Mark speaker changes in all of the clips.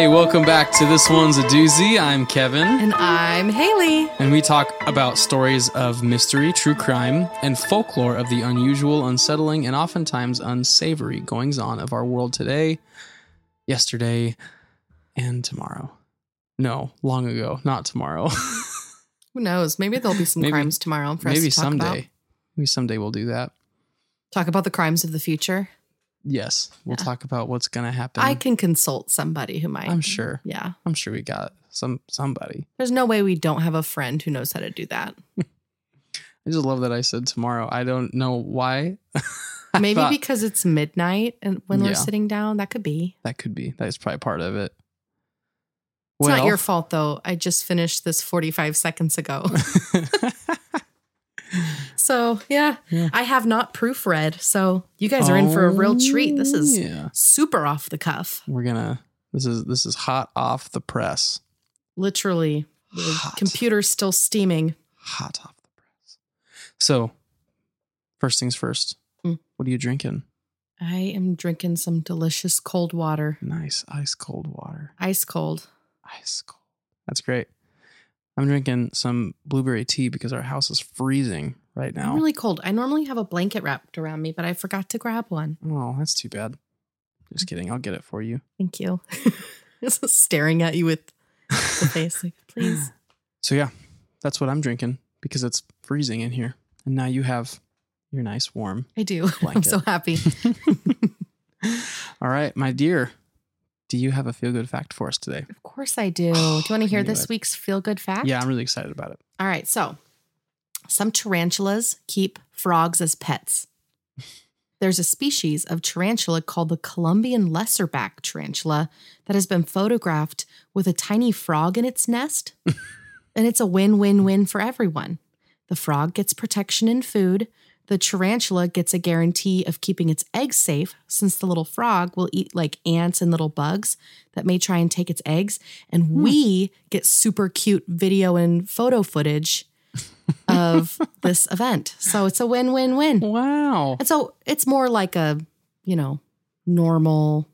Speaker 1: Hey, welcome back to This One's a Doozy. I'm Kevin,
Speaker 2: And I'm Hailey.
Speaker 1: and we talk about stories of mystery, true crime, and folklore of the unusual, unsettling, and oftentimes unsavory goings on of our world today, yesterday, and tomorrow. No, long ago, not tomorrow.
Speaker 2: Who knows? Maybe there'll be some
Speaker 1: Maybe-
Speaker 2: crimes tomorrow for
Speaker 1: Maybe
Speaker 2: us to talk
Speaker 1: someday.
Speaker 2: about.
Speaker 1: Maybe someday we'll do that.
Speaker 2: Talk about the crimes of the future.
Speaker 1: Yes, we'll
Speaker 2: Yeah.
Speaker 1: talk about what's going to happen.
Speaker 2: I can consult somebody who might.
Speaker 1: I'm sure.
Speaker 2: Yeah.
Speaker 1: I'm sure we got some somebody.
Speaker 2: There's no way we don't have a friend who knows how to do that.
Speaker 1: I just love that I said tomorrow. I don't know why.
Speaker 2: Maybe
Speaker 1: thought-
Speaker 2: because it's midnight and when
Speaker 1: Yeah.
Speaker 2: we're sitting down, that could be.
Speaker 1: That could be. That's probably part of it.
Speaker 2: It's not your fault though. I just finished this 45 seconds ago. so, yeah,
Speaker 1: Yeah.
Speaker 2: I have not proofread. So, you guys are in for a real treat. This is
Speaker 1: Oh, yeah.
Speaker 2: super off the cuff.
Speaker 1: We're gonna. This is this is hot off the press.
Speaker 2: Literally, the computer's still steaming.
Speaker 1: Hot off the press. So, first things first.
Speaker 2: Mm.
Speaker 1: What are you drinking?
Speaker 2: I am drinking some delicious cold water,
Speaker 1: Nice ice cold water.
Speaker 2: ice cold.
Speaker 1: Ice cold. That's great. I'm drinking some blueberry tea because our house is freezing right now.
Speaker 2: I'm really cold. I normally have a blanket wrapped around me, but I forgot to grab one.
Speaker 1: Oh, that's too bad. Just kidding. I'll get it for you.
Speaker 2: Thank you. Just staring at you with the face, like, please.
Speaker 1: So yeah, that's what I'm drinking because it's freezing in here. And now you have your nice warm.
Speaker 2: I do. I'm so happy.
Speaker 1: All right, my dear. Do you have a feel good fact for us today?
Speaker 2: Of course I do. Do you want to hear this
Speaker 1: it.
Speaker 2: week's feel good fact?
Speaker 1: Yeah, I'm really excited about it.
Speaker 2: All right. So, some tarantulas keep frogs as pets. There's a species of tarantula called the Colombian lesser black tarantula that has been photographed with a tiny frog in its nest. and it's a win win win for everyone. The frog gets protection and food. The tarantula gets a guarantee of keeping its eggs safe since the little frog will eat like ants and little bugs that may try and take its eggs. And hmm. we get super cute video and photo footage of this event. So it's a win win win.
Speaker 1: Wow.
Speaker 2: And so it's more like a, you know, normal,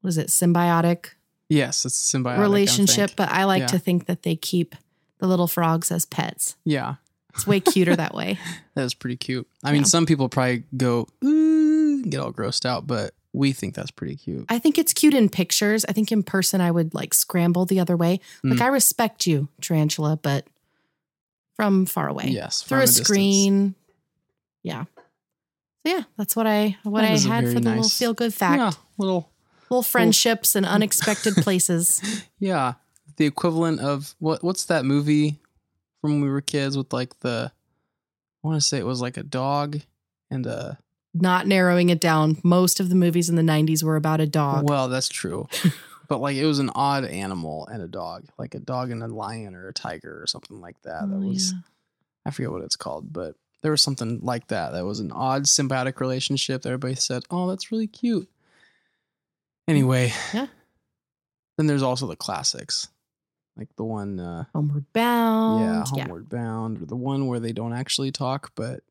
Speaker 2: what is it, symbiotic
Speaker 1: Yes, it's a symbiotic
Speaker 2: relationship.
Speaker 1: think.
Speaker 2: But I like
Speaker 1: Yeah.
Speaker 2: to think that they keep the little frogs as pets.
Speaker 1: Yeah,
Speaker 2: It's way cuter that way.
Speaker 1: that is pretty cute. I mean, some people probably go get all grossed out, but we think that's pretty cute.
Speaker 2: I think it's cute in pictures. I think in person I would like scramble the other way. Like
Speaker 1: Mm.
Speaker 2: I respect you, tarantula, but from far away.
Speaker 1: Yes,
Speaker 2: Through a,
Speaker 1: a
Speaker 2: screen. Yeah. So yeah, that's what I what
Speaker 1: That
Speaker 2: I had for the little feel good fact.
Speaker 1: Yeah, little
Speaker 2: Little friendships and unexpected places.
Speaker 1: yeah, the equivalent of what? What's that movie from when we were kids with like the? I want to say it was like a dog and a.
Speaker 2: Not narrowing it down. Most of the movies in the 90s were about a dog.
Speaker 1: Well, that's true, but like it was an odd animal and a dog, like a dog and a lion or a tiger or something like that. that
Speaker 2: Oh,
Speaker 1: was
Speaker 2: yeah.
Speaker 1: I forget what it's called, but there was something like that. That was an odd symbiotic relationship that everybody said, "Oh, that's really cute." Anyway,
Speaker 2: Yeah.
Speaker 1: Then there's also the classics, like the one, uh,
Speaker 2: Homeward Bound.
Speaker 1: yeah, Homeward Bound, or the one where they don't actually talk, but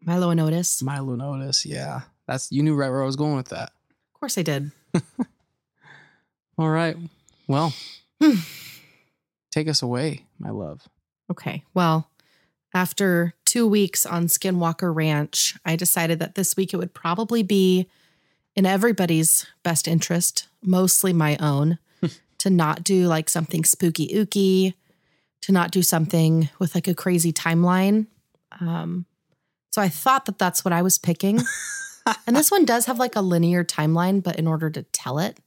Speaker 2: Milo and Otis.
Speaker 1: Milo and Otis. Yeah, that's you knew right where I was going with that.
Speaker 2: Of course I did.
Speaker 1: All right, well, take us away, my love.
Speaker 2: Okay. Well, after two weeks on Skinwalker Ranch, I decided that this week it would probably be in everybody's best interest, mostly my own, to not do like something spooky ooky, to not do something with like a crazy timeline. Um, so I thought that that's what I was picking. and this one does have like a linear timeline, but in order to tell it,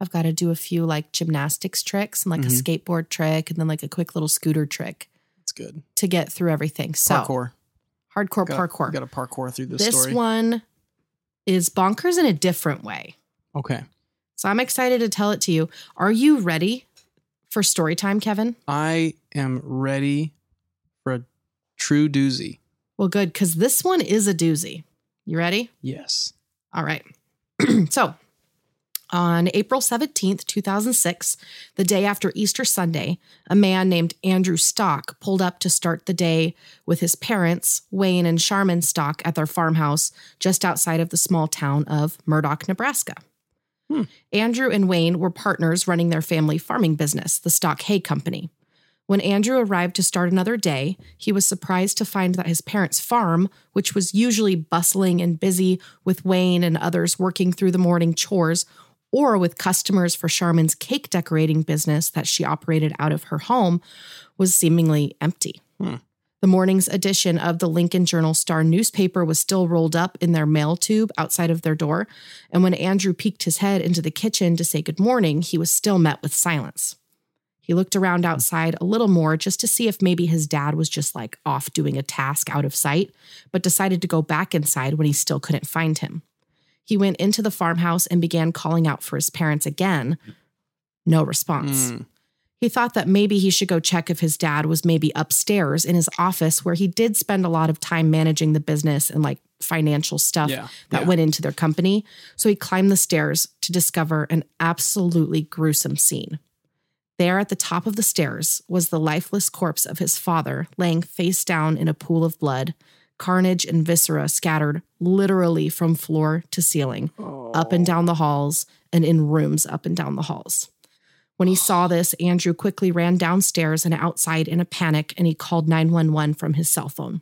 Speaker 2: I've got to do a few like gymnastics tricks and like
Speaker 1: Mhm.
Speaker 2: a skateboard trick and then like a quick little scooter trick
Speaker 1: It's good.
Speaker 2: to get through everything. So
Speaker 1: Parkour.
Speaker 2: hardcore
Speaker 1: Gotta-
Speaker 2: parkour.
Speaker 1: Got to parkour through this,
Speaker 2: this
Speaker 1: story.
Speaker 2: one is bonkers in a different way.
Speaker 1: Okay.
Speaker 2: So I'm excited to tell it to you. Are you ready for story time, Kevin?
Speaker 1: I am ready for a true doozy.
Speaker 2: Well, good, because this one is a doozy. You ready?
Speaker 1: Yes.
Speaker 2: All right. so on April 17th, 2006, the day after Easter Sunday, a man named Andrew Stock pulled up to start the day with his parents, Wayne and Sharmon Stock, at their farmhouse just outside of the small town of Murdock, Nebraska.
Speaker 1: Hmm.
Speaker 2: Andrew and Wayne were partners running their family farming business, the Stock Hay Company. When Andrew arrived to start another day, he was surprised to find that his parents' farm, which was usually bustling and busy with Wayne and others working through the morning chores, or with customers for Sharmon's cake decorating business that she operated out of her home, was seemingly empty.
Speaker 1: Hmm.
Speaker 2: The morning's edition of the Lincoln Journal Star newspaper was still rolled up in their mail tube outside of their door, and when Andrew peeked his head into the kitchen to say good morning, he was still met with silence. He looked around outside a little more just to see if maybe his dad was just like off doing a task out of sight, but decided to go back inside when he still couldn't find him. He went into the farmhouse and began calling out for his parents again. No response.
Speaker 1: Mm.
Speaker 2: He thought that maybe he should go check if his dad was maybe upstairs in his office where he did spend a lot of time managing the business and like financial stuff
Speaker 1: Yeah.
Speaker 2: that
Speaker 1: yeah.
Speaker 2: went into their company. So he climbed the stairs to discover an absolutely gruesome scene. There at the top of the stairs was the lifeless corpse of his father laying face down in a pool of blood, carnage and viscera scattered literally from floor to ceiling, up and down the halls, and in rooms up and down the halls. When he saw this, Andrew quickly ran downstairs and outside in a panic and he called 911 from his cell phone.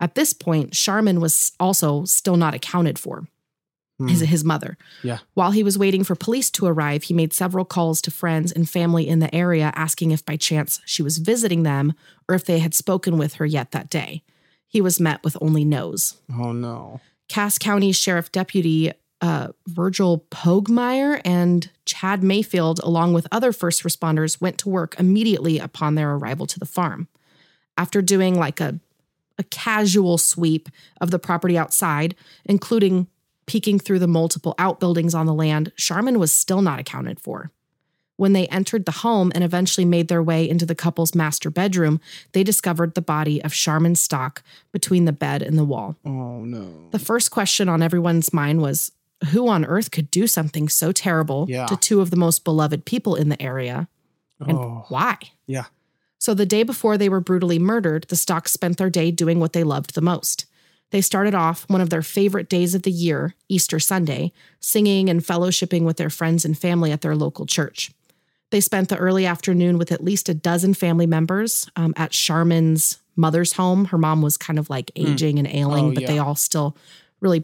Speaker 2: At this point, Sharmon was also still not accounted for, his,
Speaker 1: Hmm.
Speaker 2: his mother.
Speaker 1: Yeah.
Speaker 2: While he was waiting for police to arrive, he made several calls to friends and family in the area asking if by chance she was visiting them or if they had spoken with her yet that day. He was met with only no's.
Speaker 1: Oh no.
Speaker 2: Cass County Sheriff Deputy uh, Virgil Pogmeyer and Chad Mayfield, along with other first responders, went to work immediately upon their arrival to the farm. After doing like a, a casual sweep of the property outside, including peeking through the multiple outbuildings on the land, Sharmon was still not accounted for. When they entered the home and eventually made their way into the couple's master bedroom, they discovered the body of Sharmon Stock between the bed and the wall.
Speaker 1: Oh no.
Speaker 2: The first question on everyone's mind was who on earth could do something so terrible
Speaker 1: Yeah.
Speaker 2: to two of the most beloved people in the area and
Speaker 1: oh.
Speaker 2: why?
Speaker 1: Yeah.
Speaker 2: So the day before they were brutally murdered, the Stocks spent their day doing what they loved the most. They started off one of their favorite days of the year, Easter Sunday, singing and fellowshipping with their friends and family at their local church. They spent the early afternoon with at least a dozen family members um, at Sharmon's mother's home. Her mom was kind of like aging and ailing,
Speaker 1: Oh,
Speaker 2: but
Speaker 1: yeah.
Speaker 2: they all still really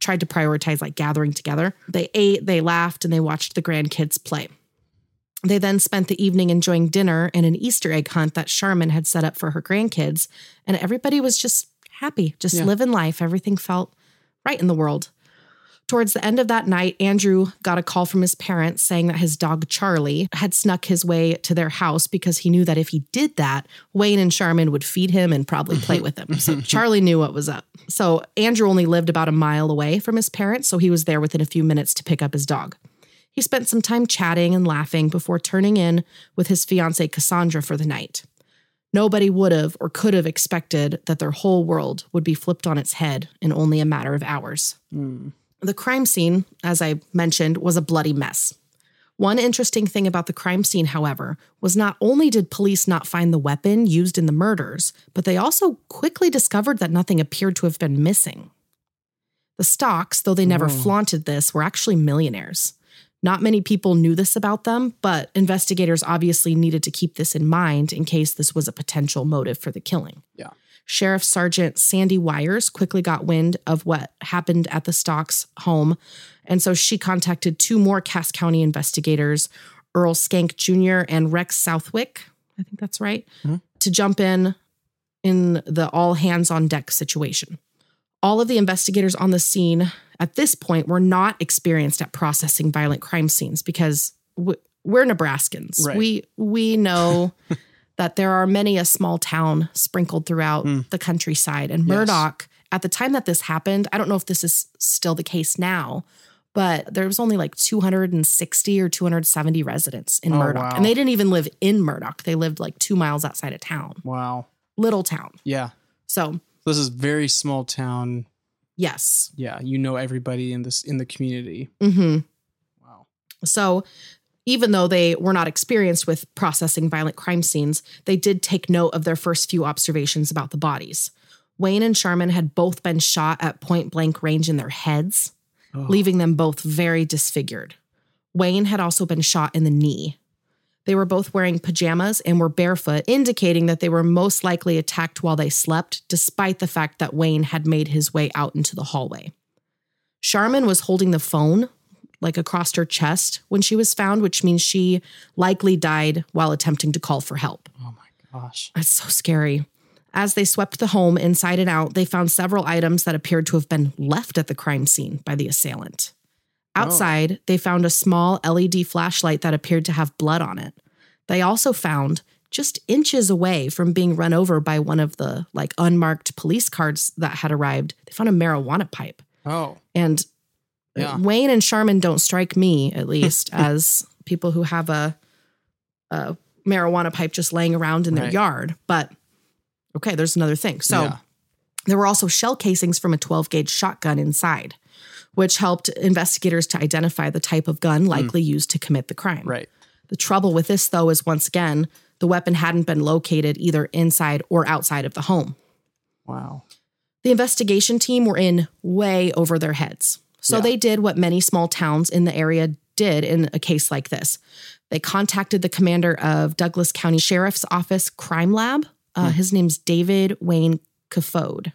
Speaker 2: tried to prioritize like gathering together. They ate, they laughed, and they watched the grandkids play. They then spent the evening enjoying dinner and an Easter egg hunt that Sharmon had set up for her grandkids, and everybody was just happy, just
Speaker 1: Yeah.
Speaker 2: living life. Everything felt right in the world. Towards the end of that night, Andrew got a call from his parents saying that his dog Charlie had snuck his way to their house because he knew that if he did that, Wayne and Sharmon would feed him and probably play with him. So Charlie knew what was up. So Andrew only lived about a mile away from his parents, so he was there within a few minutes to pick up his dog. He spent some time chatting and laughing before turning in with his fiancee Cassandra for the night. Nobody would have or could have expected that their whole world would be flipped on its head in only a matter of hours.
Speaker 1: Mm.
Speaker 2: The crime scene, as I mentioned, was a bloody mess. One interesting thing about the crime scene, however, was not only did police not find the weapon used in the murders, but they also quickly discovered that nothing appeared to have been missing. The Stocks, though they never mm. flaunted this, were actually millionaires. Not many people knew this about them, but investigators obviously needed to keep this in mind in case this was a potential motive for the killing.
Speaker 1: Yeah.
Speaker 2: Sheriff Sergeant Sandy Weyers quickly got wind of what happened at the Stocks home, and so she contacted two more Cass County investigators, Earl Skank Jr. and Rex Southwick, I think that's right, mm-hmm. to jump in in the all hands on deck situation. All of the investigators on the scene at this point were not experienced at processing violent crime scenes because we're Nebraskans.
Speaker 1: Right.
Speaker 2: We we know that there are many a small town sprinkled throughout the countryside and
Speaker 1: Hmm. Yes.
Speaker 2: Murdock at the time that this happened, I don't know if this is still the case now, but there was only like 260 or 270 residents in
Speaker 1: Oh,
Speaker 2: Murdock.
Speaker 1: wow.
Speaker 2: And they didn't even live in Murdock. They lived like 2 miles outside of town.
Speaker 1: Wow.
Speaker 2: Little town.
Speaker 1: Yeah.
Speaker 2: So,
Speaker 1: This is very small town.
Speaker 2: yes.
Speaker 1: Yeah, you know everybody in this in the community.
Speaker 2: Mm-hmm.
Speaker 1: Wow.
Speaker 2: So, even though they were not experienced with processing violent crime scenes, they did take note of their first few observations about the bodies. Wayne and Sharmon had both been shot at point blank range in their heads, oh. leaving them both very disfigured. Wayne had also been shot in the knee. They were both wearing pajamas and were barefoot, indicating that they were most likely attacked while they slept, despite the fact that Wayne had made his way out into the hallway. Sharmon was holding the phone like across her chest when she was found, which means she likely died while attempting to call for help.
Speaker 1: Oh my gosh.
Speaker 2: That's so scary. As they swept the home inside and out, they found several items that appeared to have been left at the crime scene by the assailant. Oh. Outside, they found a small LED flashlight that appeared to have blood on it. They also found, just inches away from being run over by one of the like unmarked police cars that had arrived, they found a marijuana pipe.
Speaker 1: Oh.
Speaker 2: And
Speaker 1: Yeah.
Speaker 2: Wayne and Sharmon don't strike me, at least, as people who have a, a marijuana pipe just laying around in their
Speaker 1: Right.
Speaker 2: yard. But okay, there's another thing. So
Speaker 1: Yeah.
Speaker 2: there were also shell casings from a 12 gauge shotgun inside, which helped investigators to identify the type of gun likely used to commit the crime.
Speaker 1: Hmm. Right.
Speaker 2: The trouble with this, though, is once again, the weapon hadn't been located either inside or outside of the home.
Speaker 1: Wow.
Speaker 2: The investigation team were in way over their heads. So
Speaker 1: Yeah.
Speaker 2: they did what many small towns in the area did in a case like this. They contacted the commander of Douglas County Sheriff's Office Crime Lab. Uh, His name's David Wayne Kofoed.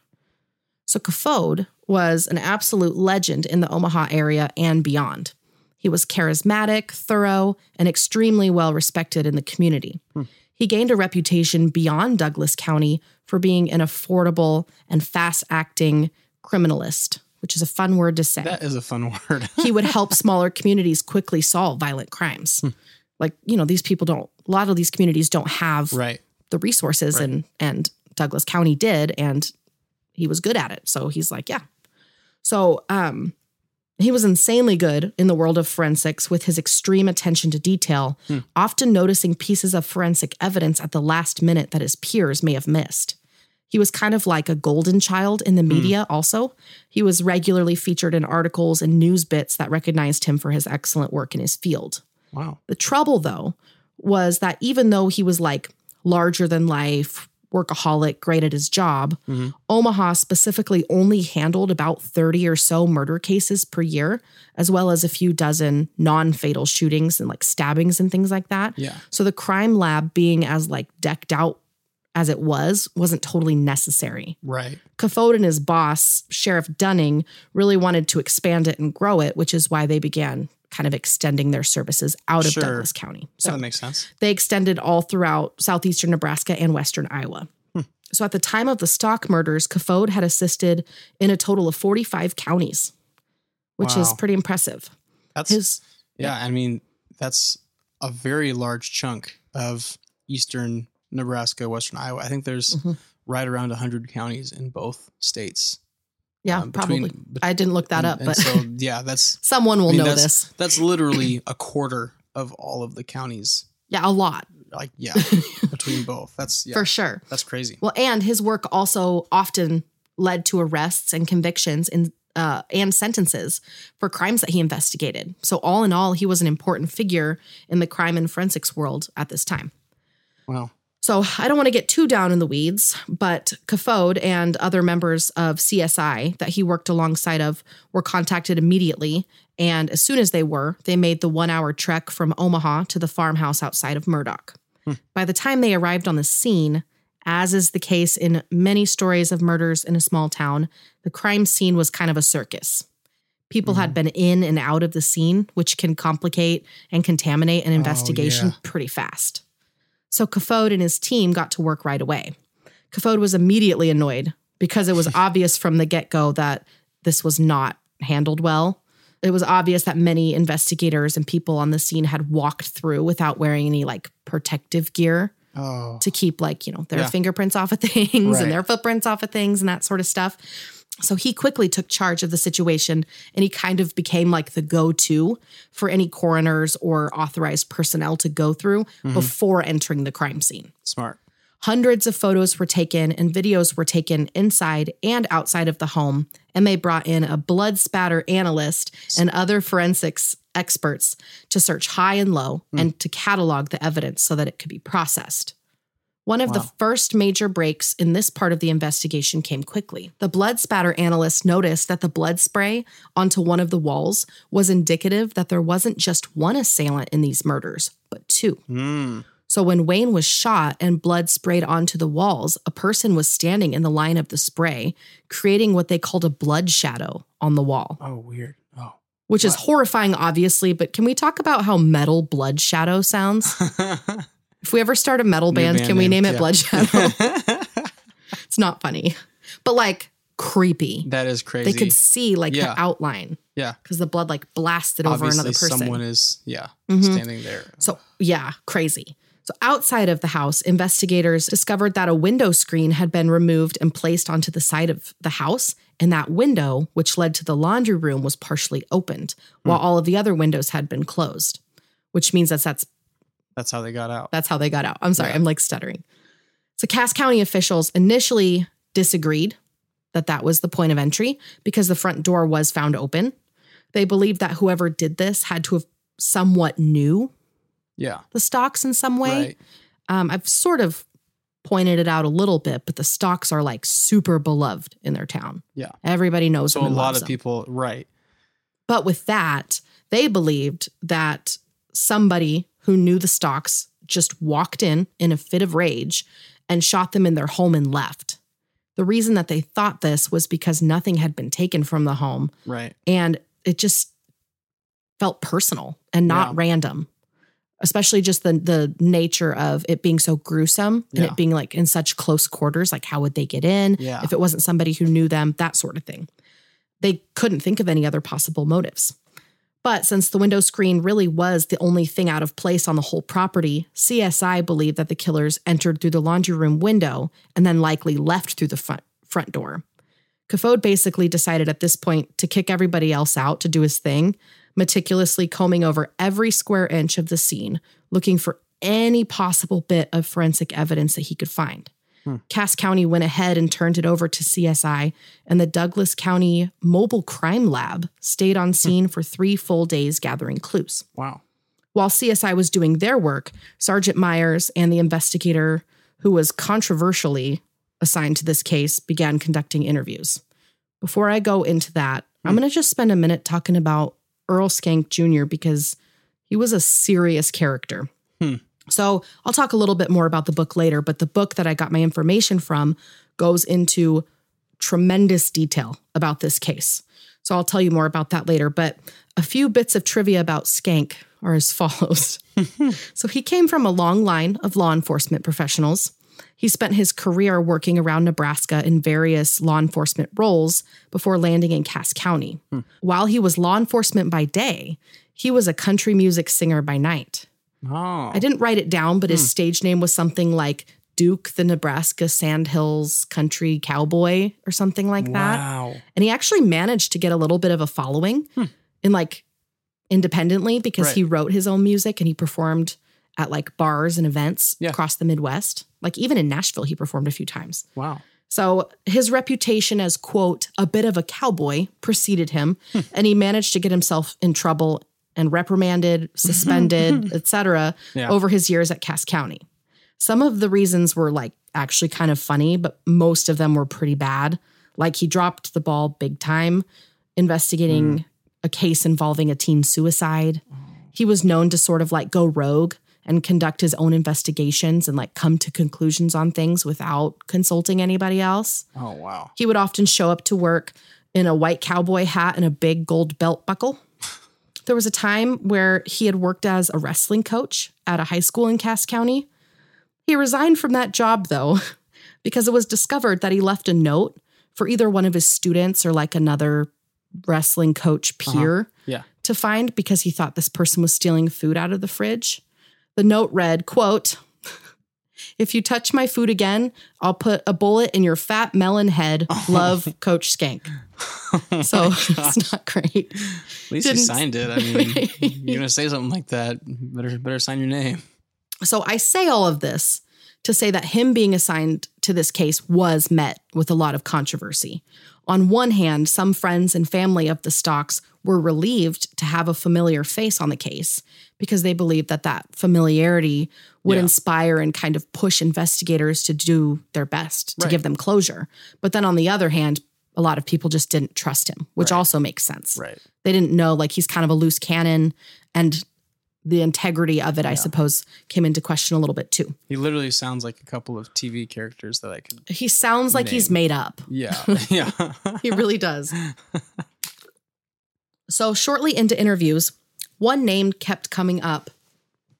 Speaker 2: So Kofoed was an absolute legend in the Omaha area and beyond. He was charismatic, thorough, and extremely well respected in the community. He gained a reputation beyond Douglas County for being an affordable and fast acting criminalist, which is a fun word to say.
Speaker 1: That is a fun word.
Speaker 2: he would help smaller communities quickly solve violent crimes. Like, you know, these people don't, a lot of these communities don't have
Speaker 1: right.
Speaker 2: the resources and and Douglas County did and he was good at it. So he's like, yeah. So um he was insanely good in the world of forensics with his extreme attention to detail, often noticing pieces of forensic evidence at the last minute that his peers may have missed. He was kind of like a golden child in the hmm. media, also. He was regularly featured in articles and news bits that recognized him for his excellent work in his field.
Speaker 1: Wow.
Speaker 2: The trouble, though, was that even though he was like larger than life, workaholic, great at his job, mm-hmm. Omaha specifically only handled about 30 or so murder cases per year, as well as a few dozen non fatal shootings and like stabbings and things like that.
Speaker 1: Yeah.
Speaker 2: So the crime lab being as like decked out as it was wasn't totally necessary.
Speaker 1: Right.
Speaker 2: Kofoed and his boss, Sheriff Dunning, really wanted to expand it and grow it, which is why they began kind of extending their services out of
Speaker 1: Sure.
Speaker 2: Douglas County.
Speaker 1: So
Speaker 2: So
Speaker 1: that makes sense.
Speaker 2: they extended all throughout southeastern Nebraska and western Iowa. Hmm. So at the time of the stock murders, Kofoed had assisted in a total of 45 counties, which is pretty impressive.
Speaker 1: That's
Speaker 2: His
Speaker 1: yeah. I mean, that's a very large chunk of eastern Nebraska, western Iowa. I think there's
Speaker 2: Mhm.
Speaker 1: right around 100 counties in both states.
Speaker 2: yeah,
Speaker 1: um, between-
Speaker 2: probably. I didn't look that
Speaker 1: and-
Speaker 2: up,
Speaker 1: and
Speaker 2: but
Speaker 1: so yeah, that's
Speaker 2: someone will
Speaker 1: I mean,
Speaker 2: know
Speaker 1: that's,
Speaker 2: this.
Speaker 1: That's literally a quarter of all of the counties.
Speaker 2: Yeah, a lot
Speaker 1: Like yeah, between both. That's yeah,
Speaker 2: for sure.
Speaker 1: that's crazy.
Speaker 2: Well, and his work also often led to arrests and convictions in uh, and sentences for crimes that he investigated. So, all in all, he was an important figure in the crime and forensics world at this time.
Speaker 1: Wow.
Speaker 2: So I don't want to get too down in the weeds, but Kofoed and other members of CSI that he worked alongside of were contacted immediately. And as soon as they were, they made the one hour trek from Omaha to the farmhouse outside of Murdock. Hmm. By the time they arrived on the scene, as is the case in many stories of murders in a small town, the crime scene was kind of a circus. People had hmm. been in and out of the scene, which can complicate and contaminate an oh, investigation
Speaker 1: yeah.
Speaker 2: pretty fast. So Kofoed and his team got to work right away. Kofoed was immediately annoyed because it was obvious from the get go that this was not handled well. It was obvious that many investigators and people on the scene had walked through without wearing any like protective gear
Speaker 1: Oh.
Speaker 2: to keep like, you know, their
Speaker 1: Yeah.
Speaker 2: fingerprints off of things
Speaker 1: Right.
Speaker 2: and their footprints off of things and that sort of stuff. So he quickly took charge of the situation and he kind of became like the go to for any coroners or authorized personnel to go through mm-hmm. before entering the crime scene.
Speaker 1: Smart.
Speaker 2: Hundreds of photos were taken and videos were taken inside and outside of the home, and they brought in a blood spatter analyst and other forensics experts to search high and low hmm. and to catalog the evidence so that it could be processed. One of the first major breaks in this part of the investigation came quickly. The blood spatter analyst noticed that the blood spray onto one of the walls was indicative that there wasn't just one assailant in these murders, but two.
Speaker 1: Mm.
Speaker 2: So when Wayne was shot and blood sprayed onto the walls, a person was standing in the line of the spray, creating what they called a blood shadow on the wall,
Speaker 1: Oh, weird. Oh.
Speaker 2: which is horrifying, obviously. But can we talk about how metal blood shadow sounds? if we ever start a metal band,
Speaker 1: band
Speaker 2: can we
Speaker 1: name,
Speaker 2: name it
Speaker 1: yeah.
Speaker 2: Blood Shadow? it's not funny, but like creepy.
Speaker 1: that is crazy.
Speaker 2: They could see like
Speaker 1: Yeah.
Speaker 2: the outline
Speaker 1: yeah.
Speaker 2: because the blood like blasted over another person.
Speaker 1: someone is, yeah,
Speaker 2: Mhm.
Speaker 1: standing there.
Speaker 2: So, yeah, crazy. So, outside of the house, investigators discovered that a window screen had been removed and placed onto the side of the house. And that window, which led to the laundry room, was partially opened, while all of the other windows had been closed, which means that that's
Speaker 1: That's how they got out.
Speaker 2: that's how they got out. I'm sorry,
Speaker 1: Yeah.
Speaker 2: I'm like stuttering. So Cass County officials initially disagreed that that was the point of entry because the front door was found open. They believed that whoever did this had to have somewhat knew
Speaker 1: yeah.
Speaker 2: the stocks in some way.
Speaker 1: Right.
Speaker 2: Um, I've sort of pointed it out a little bit, but the stocks are like super beloved in their town.
Speaker 1: Yeah.
Speaker 2: Everybody knows
Speaker 1: So
Speaker 2: them
Speaker 1: a lot of
Speaker 2: them.
Speaker 1: people, right.
Speaker 2: But with that, they believed that somebody who knew the stocks just walked in in a fit of rage and shot them in their home and left. The reason that they thought this was because nothing had been taken from the home
Speaker 1: Right.
Speaker 2: and it just felt personal and not
Speaker 1: Yeah.
Speaker 2: random especially just the the nature of it being so gruesome and
Speaker 1: Yeah.
Speaker 2: it being like in such close quarters like how would they get in
Speaker 1: Yeah.
Speaker 2: if it wasn't somebody who knew them that sort of thing they couldn't think of any other possible motives but since the window screen really was the only thing out of place on the whole property, CSI believed that the killers entered through the laundry room window and then likely left through the front, front door. Kofoed basically decided at this point to kick everybody else out to do his thing, meticulously combing over every square inch of the scene, looking for any possible bit of forensic evidence that he could find. Hmm. Cass County went ahead and turned it over to CSI, and the Douglas County Mobile Crime Lab stayed on hmm. scene for three full days gathering clues.
Speaker 1: Wow.
Speaker 2: While CSI was doing their work, Sergeant Myers and the investigator who was controversially assigned to this case began conducting interviews. Before I go into that, I'm hmm. going to just spend a minute talking about Earl Skank Jr. because he was a serious character.
Speaker 1: Hmm.
Speaker 2: So I'll talk a little bit more about the book later, but the book that I got my information from goes into tremendous detail about this case. So I'll tell you more about that later. But a few bits of trivia about Skank are as follows. so he came from a long line of law enforcement professionals. He spent his career working around Nebraska in various law enforcement roles before landing in Cass County. Hmm. While he was law enforcement by day, he was a country music singer by night.
Speaker 1: Oh.
Speaker 2: I didn't write it down, but his hmm. stage name was something like Duke the Nebraska Sandhills Country Cowboy or something like that.
Speaker 1: Wow.
Speaker 2: And he actually managed to get a little bit of a following hmm. in like independently because
Speaker 1: Right.
Speaker 2: he wrote his own music and he performed at like bars and events
Speaker 1: Yeah.
Speaker 2: across the Midwest. Like even in Nashville, he performed a few times.
Speaker 1: Wow.
Speaker 2: So his reputation as, quote, a bit of a cowboy preceded him, hmm. and he managed to get himself in trouble and reprimanded, suspended, etc.,
Speaker 1: Yeah.
Speaker 2: over his years at Cass County. Some of the reasons were like actually kind of funny, but most of them were pretty bad. Like he dropped the ball big time investigating mm. a case involving a teen suicide. He was known to sort of like go rogue and conduct his own investigations and like come to conclusions on things without consulting anybody else.
Speaker 1: Oh wow.
Speaker 2: He would often show up to work in a white cowboy hat and a big gold belt buckle. There was a time where he had worked as a wrestling coach at a high school in Cass County. He resigned from that job though, because it was discovered that he left a note for either one of his students or like another wrestling coach uh-huh. peer
Speaker 1: Yeah.
Speaker 2: to find because he thought this person was stealing food out of the fridge. The note read, quote, if you touch my food again, I'll put a bullet in your fat melon head. Oh Love, Coach Skank. So oh it's not great.
Speaker 1: At least
Speaker 2: Didn't-
Speaker 1: you signed it. I mean, you're gonna say something like that. Better better sign your name.
Speaker 2: So I say all of this to say that him being assigned to this case was met with a lot of controversy. On one hand, some friends and family of the Stocks were relieved to have a familiar face on the case because they believed that that familiarity would
Speaker 1: Yeah.
Speaker 2: inspire and kind of push investigators to do their best to
Speaker 1: Right.
Speaker 2: give them closure. But then on the other hand, a lot of people just didn't trust him, which
Speaker 1: Right.
Speaker 2: also makes sense
Speaker 1: Right.
Speaker 2: they didn't know like he's kind of a loose cannon and the integrity of it i suppose came into question a little bit too
Speaker 1: He literally sounds like a couple of TV characters that I could.
Speaker 2: he sounds like he's made up
Speaker 1: Yeah. Yeah.
Speaker 2: he really does so shortly into interviews one name kept coming up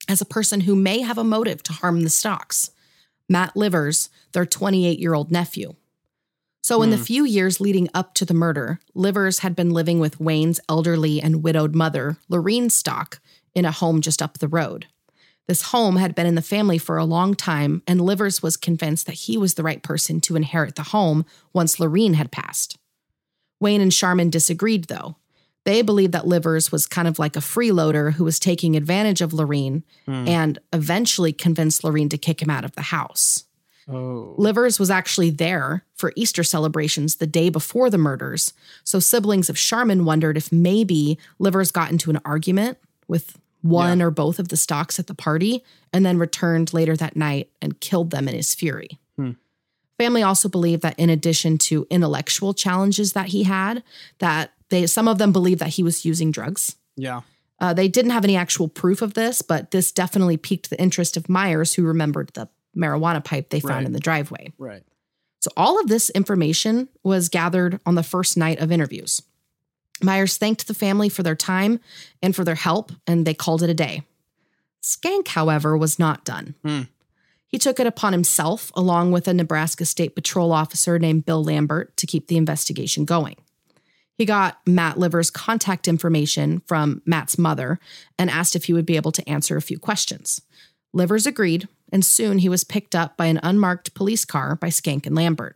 Speaker 2: as a person who may have a motive to harm the stocks matt livers their 28 year old nephew so, in the hmm. few years leading up to the murder, Livers had been living with Wayne's elderly and widowed mother, Lorene Stock, in a home just up the road. This home had been in the family for a long time, and Livers was convinced that he was the right person to inherit the home once Lorene had passed. Wayne and Sharmon disagreed, though. They believed that Livers was kind of like a freeloader who was taking advantage of Lorene hmm. and eventually convinced Lorene to kick him out of the house.
Speaker 1: Oh.
Speaker 2: Livers was actually there for Easter celebrations the day before the murders, so siblings of Sharmon wondered if maybe Livers got into an argument with one or both of the stocks at the party and then returned later that night and killed them in his fury. Family also believed that in addition to intellectual challenges that he had, that they some of them believed that he was using drugs.
Speaker 1: Yeah.
Speaker 2: Uh, they didn't have any actual proof of this, but this definitely piqued the interest of Myers, who remembered the marijuana pipe they found
Speaker 1: Right.
Speaker 2: in the driveway.
Speaker 1: Right.
Speaker 2: So, all of this information was gathered on the first night of interviews. Myers thanked the family for their time and for their help, and they called it a day. Skank, however, was not done.
Speaker 1: Hmm.
Speaker 2: He took it upon himself, along with a Nebraska State Patrol officer named Bill Lambert, to keep the investigation going. He got Matt Liver's contact information from Matt's mother and asked if he would be able to answer a few questions. Livers agreed, and soon he was picked up by an unmarked police car by Skank and Lambert.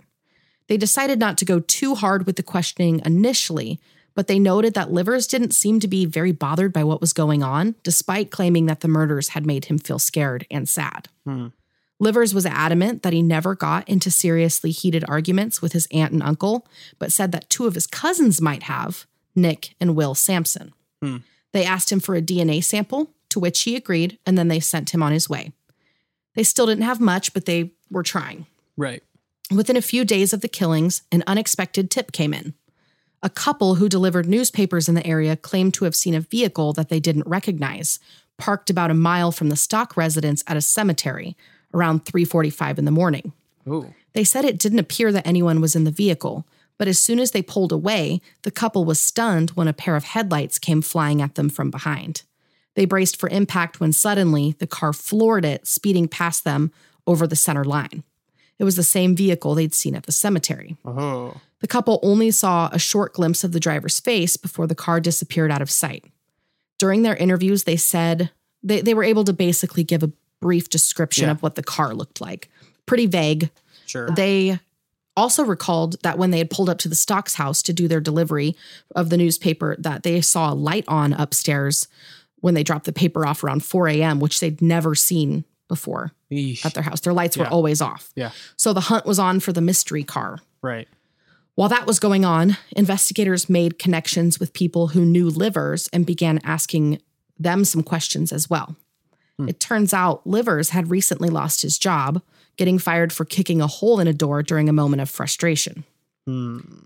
Speaker 2: They decided not to go too hard with the questioning initially, but they noted that Livers didn't seem to be very bothered by what was going on, despite claiming that the murders had made him feel scared and sad. Hmm. Livers was adamant that he never got into seriously heated arguments with his aunt and uncle, but said that two of his cousins might have, Nick and Will Sampson. Hmm. They asked him for a DNA sample, to which he agreed, and then they sent him on his way. They still didn't have much, but they were trying.
Speaker 1: Right.
Speaker 2: Within a few days of the killings, an unexpected tip came in. A couple who delivered newspapers in the area claimed to have seen a vehicle that they didn't recognize, parked about a mile from the stock residence at a cemetery around 3:45 in the morning.
Speaker 1: Oh.
Speaker 2: They said it didn't appear that anyone was in the vehicle, but as soon as they pulled away, the couple was stunned when a pair of headlights came flying at them from behind. They braced for impact when suddenly the car floored it, speeding past them over the center line. It was the same vehicle they'd seen at the cemetery.
Speaker 1: Oh.
Speaker 2: The couple only saw a short glimpse of the driver's face before the car disappeared out of sight. During their interviews, they said they, they were able to basically give a brief description
Speaker 1: Yeah.
Speaker 2: of what the car looked like. Pretty vague.
Speaker 1: Sure.
Speaker 2: They also recalled that when they had pulled up to the Stocks house to do their delivery of the newspaper, that they saw a light on upstairs when they dropped the paper off around 4 a.m., which they'd never seen before
Speaker 1: Eesh.
Speaker 2: at their house. Their lights were always off.
Speaker 1: Yeah.
Speaker 2: So the hunt was on for the mystery car.
Speaker 1: Right.
Speaker 2: While that was going on, investigators made connections with people who knew Livers and began asking them some questions as well. Hmm. It turns out Livers had recently lost his job, getting fired for kicking a hole in a door during a moment of frustration.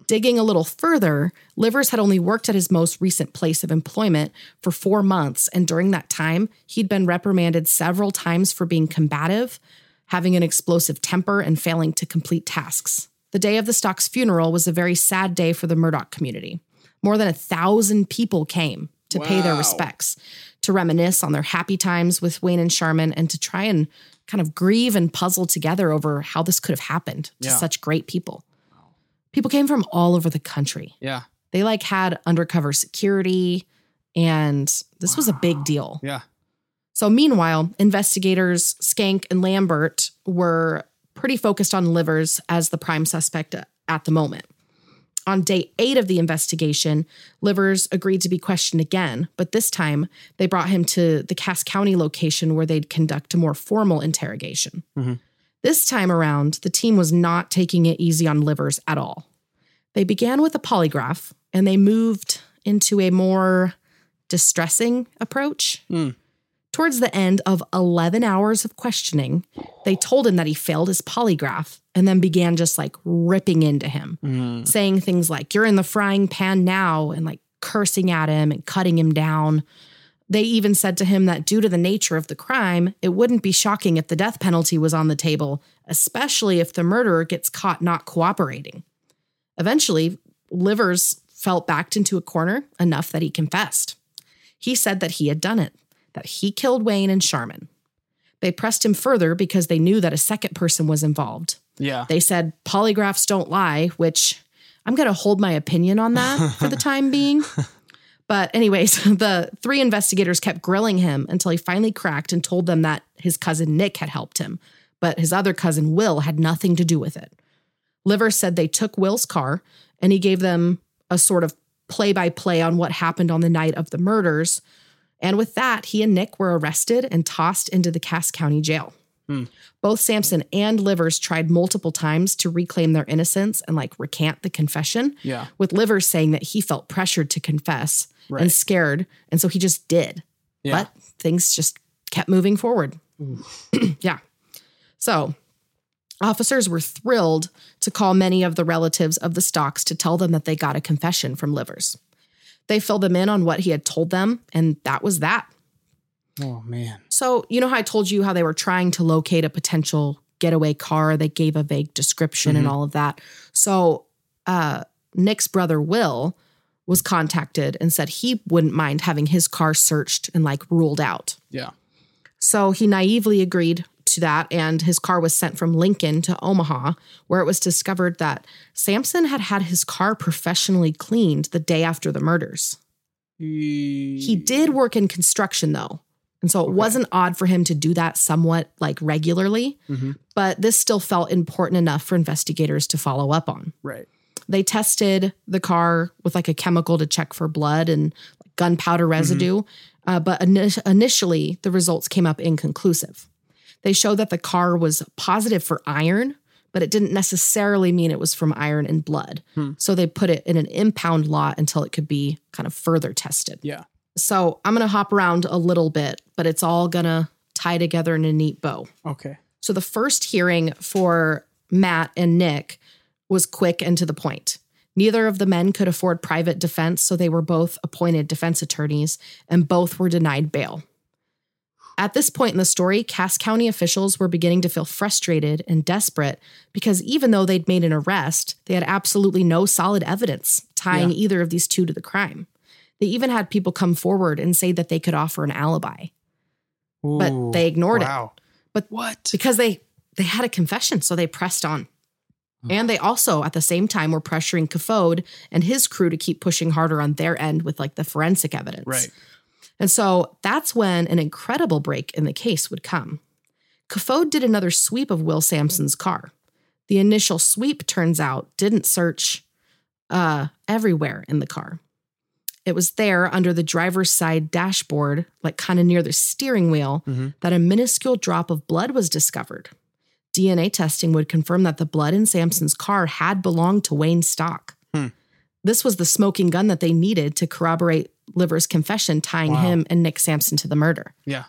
Speaker 2: Digging a little further, Livers had only worked at his most recent place of employment for four months, and during that time, he'd been reprimanded several times for being combative, having an explosive temper, and failing to complete tasks. The day of the Stock's funeral was a very sad day for the Murdock community. More than a thousand people came to pay their respects, to reminisce on their happy times with Wayne and Sharmon, and to try and kind of grieve and puzzle together over how this could have happened to
Speaker 1: Yeah.
Speaker 2: such great people. People came from all over the country.
Speaker 1: Yeah.
Speaker 2: They like had undercover security, and this was a big deal.
Speaker 1: Yeah.
Speaker 2: So, meanwhile, investigators Skank and Lambert were pretty focused on Livers as the prime suspect at the moment. On day eight of the investigation, Livers agreed to be questioned again, but this time they brought him to the Cass County location where they'd conduct a more formal interrogation. Mm-hmm. This time around, the team was not taking it easy on Livers at all. They began with a polygraph and they moved into a more distressing approach. Hmm. Towards the end of 11 hours of questioning, they told him that he failed his polygraph and then began just like ripping into him, hmm. saying things like, You're in the frying pan now, and like cursing at him and cutting him down. They even said to him that due to the nature of the crime, it wouldn't be shocking if the death penalty was on the table, especially if the murderer gets caught not cooperating. Eventually, Livers felt backed into a corner enough that he confessed. He said that he had done it, that he killed Wayne and Sharmon. They pressed him further because they knew that a second person was involved.
Speaker 1: Yeah.
Speaker 2: They said polygraphs don't lie, which I'm going to hold my opinion on that for the time being. But, anyways, the three investigators kept grilling him until he finally cracked and told them that his cousin Nick had helped him, but his other cousin Will had nothing to do with it. Liver said they took Will's car and he gave them a sort of play by play on what happened on the night of the murders. And with that, he and Nick were arrested and tossed into the Cass County jail. Hmm. Both Sampson and Livers tried multiple times to reclaim their innocence and like recant the confession.
Speaker 1: Yeah.
Speaker 2: With Livers saying that he felt pressured to confess
Speaker 1: Right.
Speaker 2: and scared. And so he just did.
Speaker 1: Yeah.
Speaker 2: But things just kept moving forward. yeah. So officers were thrilled to call many of the relatives of the Stocks to tell them that they got a confession from Livers. They filled them in on what he had told them, and that was that.
Speaker 1: Oh man.
Speaker 2: So, you know how I told you how they were trying to locate a potential getaway car? They gave a vague description and all of that. So, uh, Nick's brother, Will, was contacted and said he wouldn't mind having his car searched and like ruled out.
Speaker 1: Yeah.
Speaker 2: So he naively agreed to that, and his car was sent from Lincoln to Omaha, where it was discovered that Sampson had had his car professionally cleaned the day after the murders. He did work in construction though. And so it wasn't odd for him to do that somewhat like regularly, mm-hmm. but this still felt important enough for investigators to follow up on.
Speaker 1: Right.
Speaker 2: They tested the car with like a chemical to check for blood and gunpowder residue, uh, but ini- initially the results came up inconclusive. They showed that the car was positive for iron, but it didn't necessarily mean it was from iron and blood. So they put it in an impound lot until it could be kind of further tested.
Speaker 1: Yeah.
Speaker 2: So I'm going to hop around a little bit, but it's all going to tie together in a neat bow.
Speaker 1: Okay.
Speaker 2: So the first hearing for Matt and Nick was quick and to the point. Neither of the men could afford private defense, so they were both appointed defense attorneys, and both were denied bail. At this point in the story, Cass County officials were beginning to feel frustrated and desperate because even though they'd made an arrest, they had absolutely no solid evidence tying
Speaker 1: Yeah.
Speaker 2: either of these two to the crime. They even had people come forward and say that they could offer an alibi, but they ignored it
Speaker 1: wow.
Speaker 2: But
Speaker 1: What?
Speaker 2: because they they had a confession, so they pressed on. And they also, at the same time, were pressuring Kofoed and his crew to keep pushing harder on their end with like the forensic evidence.
Speaker 1: Right.
Speaker 2: And so that's when an incredible break in the case would come. Kofoed did another sweep of Will Sampson's car. The initial sweep, turns out, didn't search uh, everywhere in the car. It was there under the driver's side dashboard, like kind of near the steering wheel, that a minuscule drop of blood was discovered. DNA testing would confirm that the blood in Sampson's car had belonged to Wayne Stock.
Speaker 1: Hmm.
Speaker 2: This was the smoking gun that they needed to corroborate Liver's confession tying
Speaker 1: Wow.
Speaker 2: him and Nick Sampson to the murder.
Speaker 1: Yeah.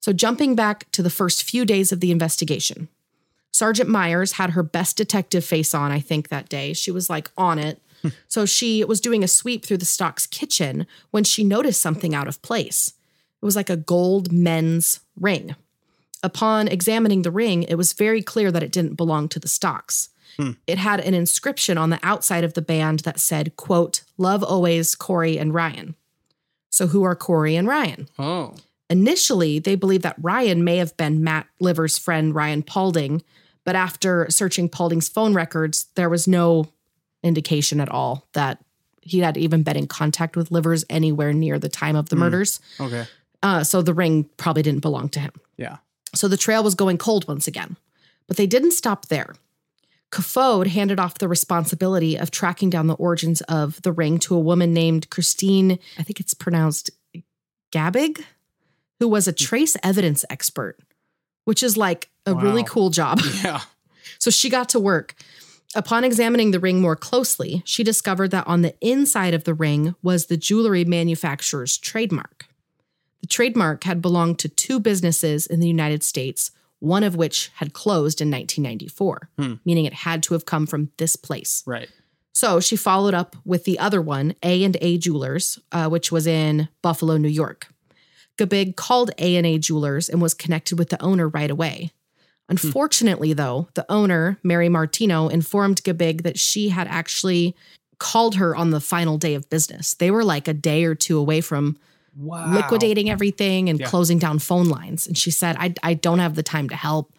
Speaker 2: So, jumping back to the first few days of the investigation, Sergeant Myers had her best detective face on, I think, that day. She was like on it. so, she was doing a sweep through the Stock's kitchen when she noticed something out of place. It was like a gold men's ring. Upon examining the ring, it was very clear that it didn't belong to the Stocks. It had an inscription on the outside of the band that said, quote, love always Corey and Ryan. So, who are Corey and Ryan?
Speaker 1: Oh.
Speaker 2: Initially, they believed that Ryan may have been Matt Livers' friend, Ryan Paulding, but after searching Paulding's phone records, there was no indication at all that he had even been in contact with Livers anywhere near the time of the murders.
Speaker 1: Okay.
Speaker 2: Uh, so the ring probably didn't belong to him.
Speaker 1: Yeah.
Speaker 2: So the trail was going cold once again. But they didn't stop there. Kofoed handed off the responsibility of tracking down the origins of the ring to a woman named Christine, I think it's pronounced Gabig, who was a trace evidence expert, which is like a really cool job.
Speaker 1: Yeah.
Speaker 2: So she got to work. Upon examining the ring more closely, she discovered that on the inside of the ring was the jewelry manufacturer's trademark. The trademark had belonged to two businesses in the United States, one of which had closed in 1994, meaning it had to have come from this place.
Speaker 1: Right.
Speaker 2: So she followed up with the other one, A and A Jewelers, uh, which was in Buffalo, New York. Gabig called A and A Jewelers and was connected with the owner right away. Unfortunately, though, the owner, Mary Martino, informed Gabig that she had actually called her on the final day of business. They were like a day or two away from
Speaker 1: Wow.
Speaker 2: liquidating everything and
Speaker 1: Yeah.
Speaker 2: closing down phone lines. And she said, I, I don't have the time to help.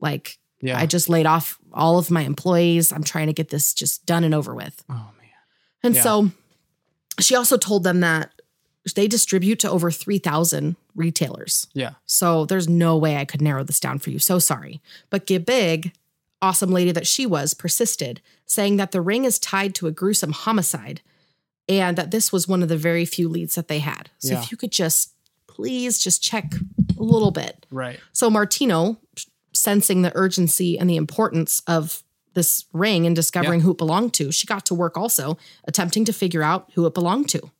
Speaker 2: Like,
Speaker 1: Yeah.
Speaker 2: I just laid off all of my employees. I'm trying to get this just done and over with.
Speaker 1: oh man.
Speaker 2: And
Speaker 1: Yeah.
Speaker 2: so she also told them that they distribute to over 3,000 retailers.
Speaker 1: Yeah.
Speaker 2: So there's no way I could narrow this down for you. So sorry. But Gabig, awesome lady that she was, persisted, saying that the ring is tied to a gruesome homicide and that this was one of the very few leads that they had. So
Speaker 1: Yeah.
Speaker 2: if you could just please just check a little bit.
Speaker 1: Right.
Speaker 2: So Martino, sensing the urgency and the importance of this ring and discovering
Speaker 1: Yeah.
Speaker 2: who it belonged to, she got to work also attempting to figure out who it belonged to.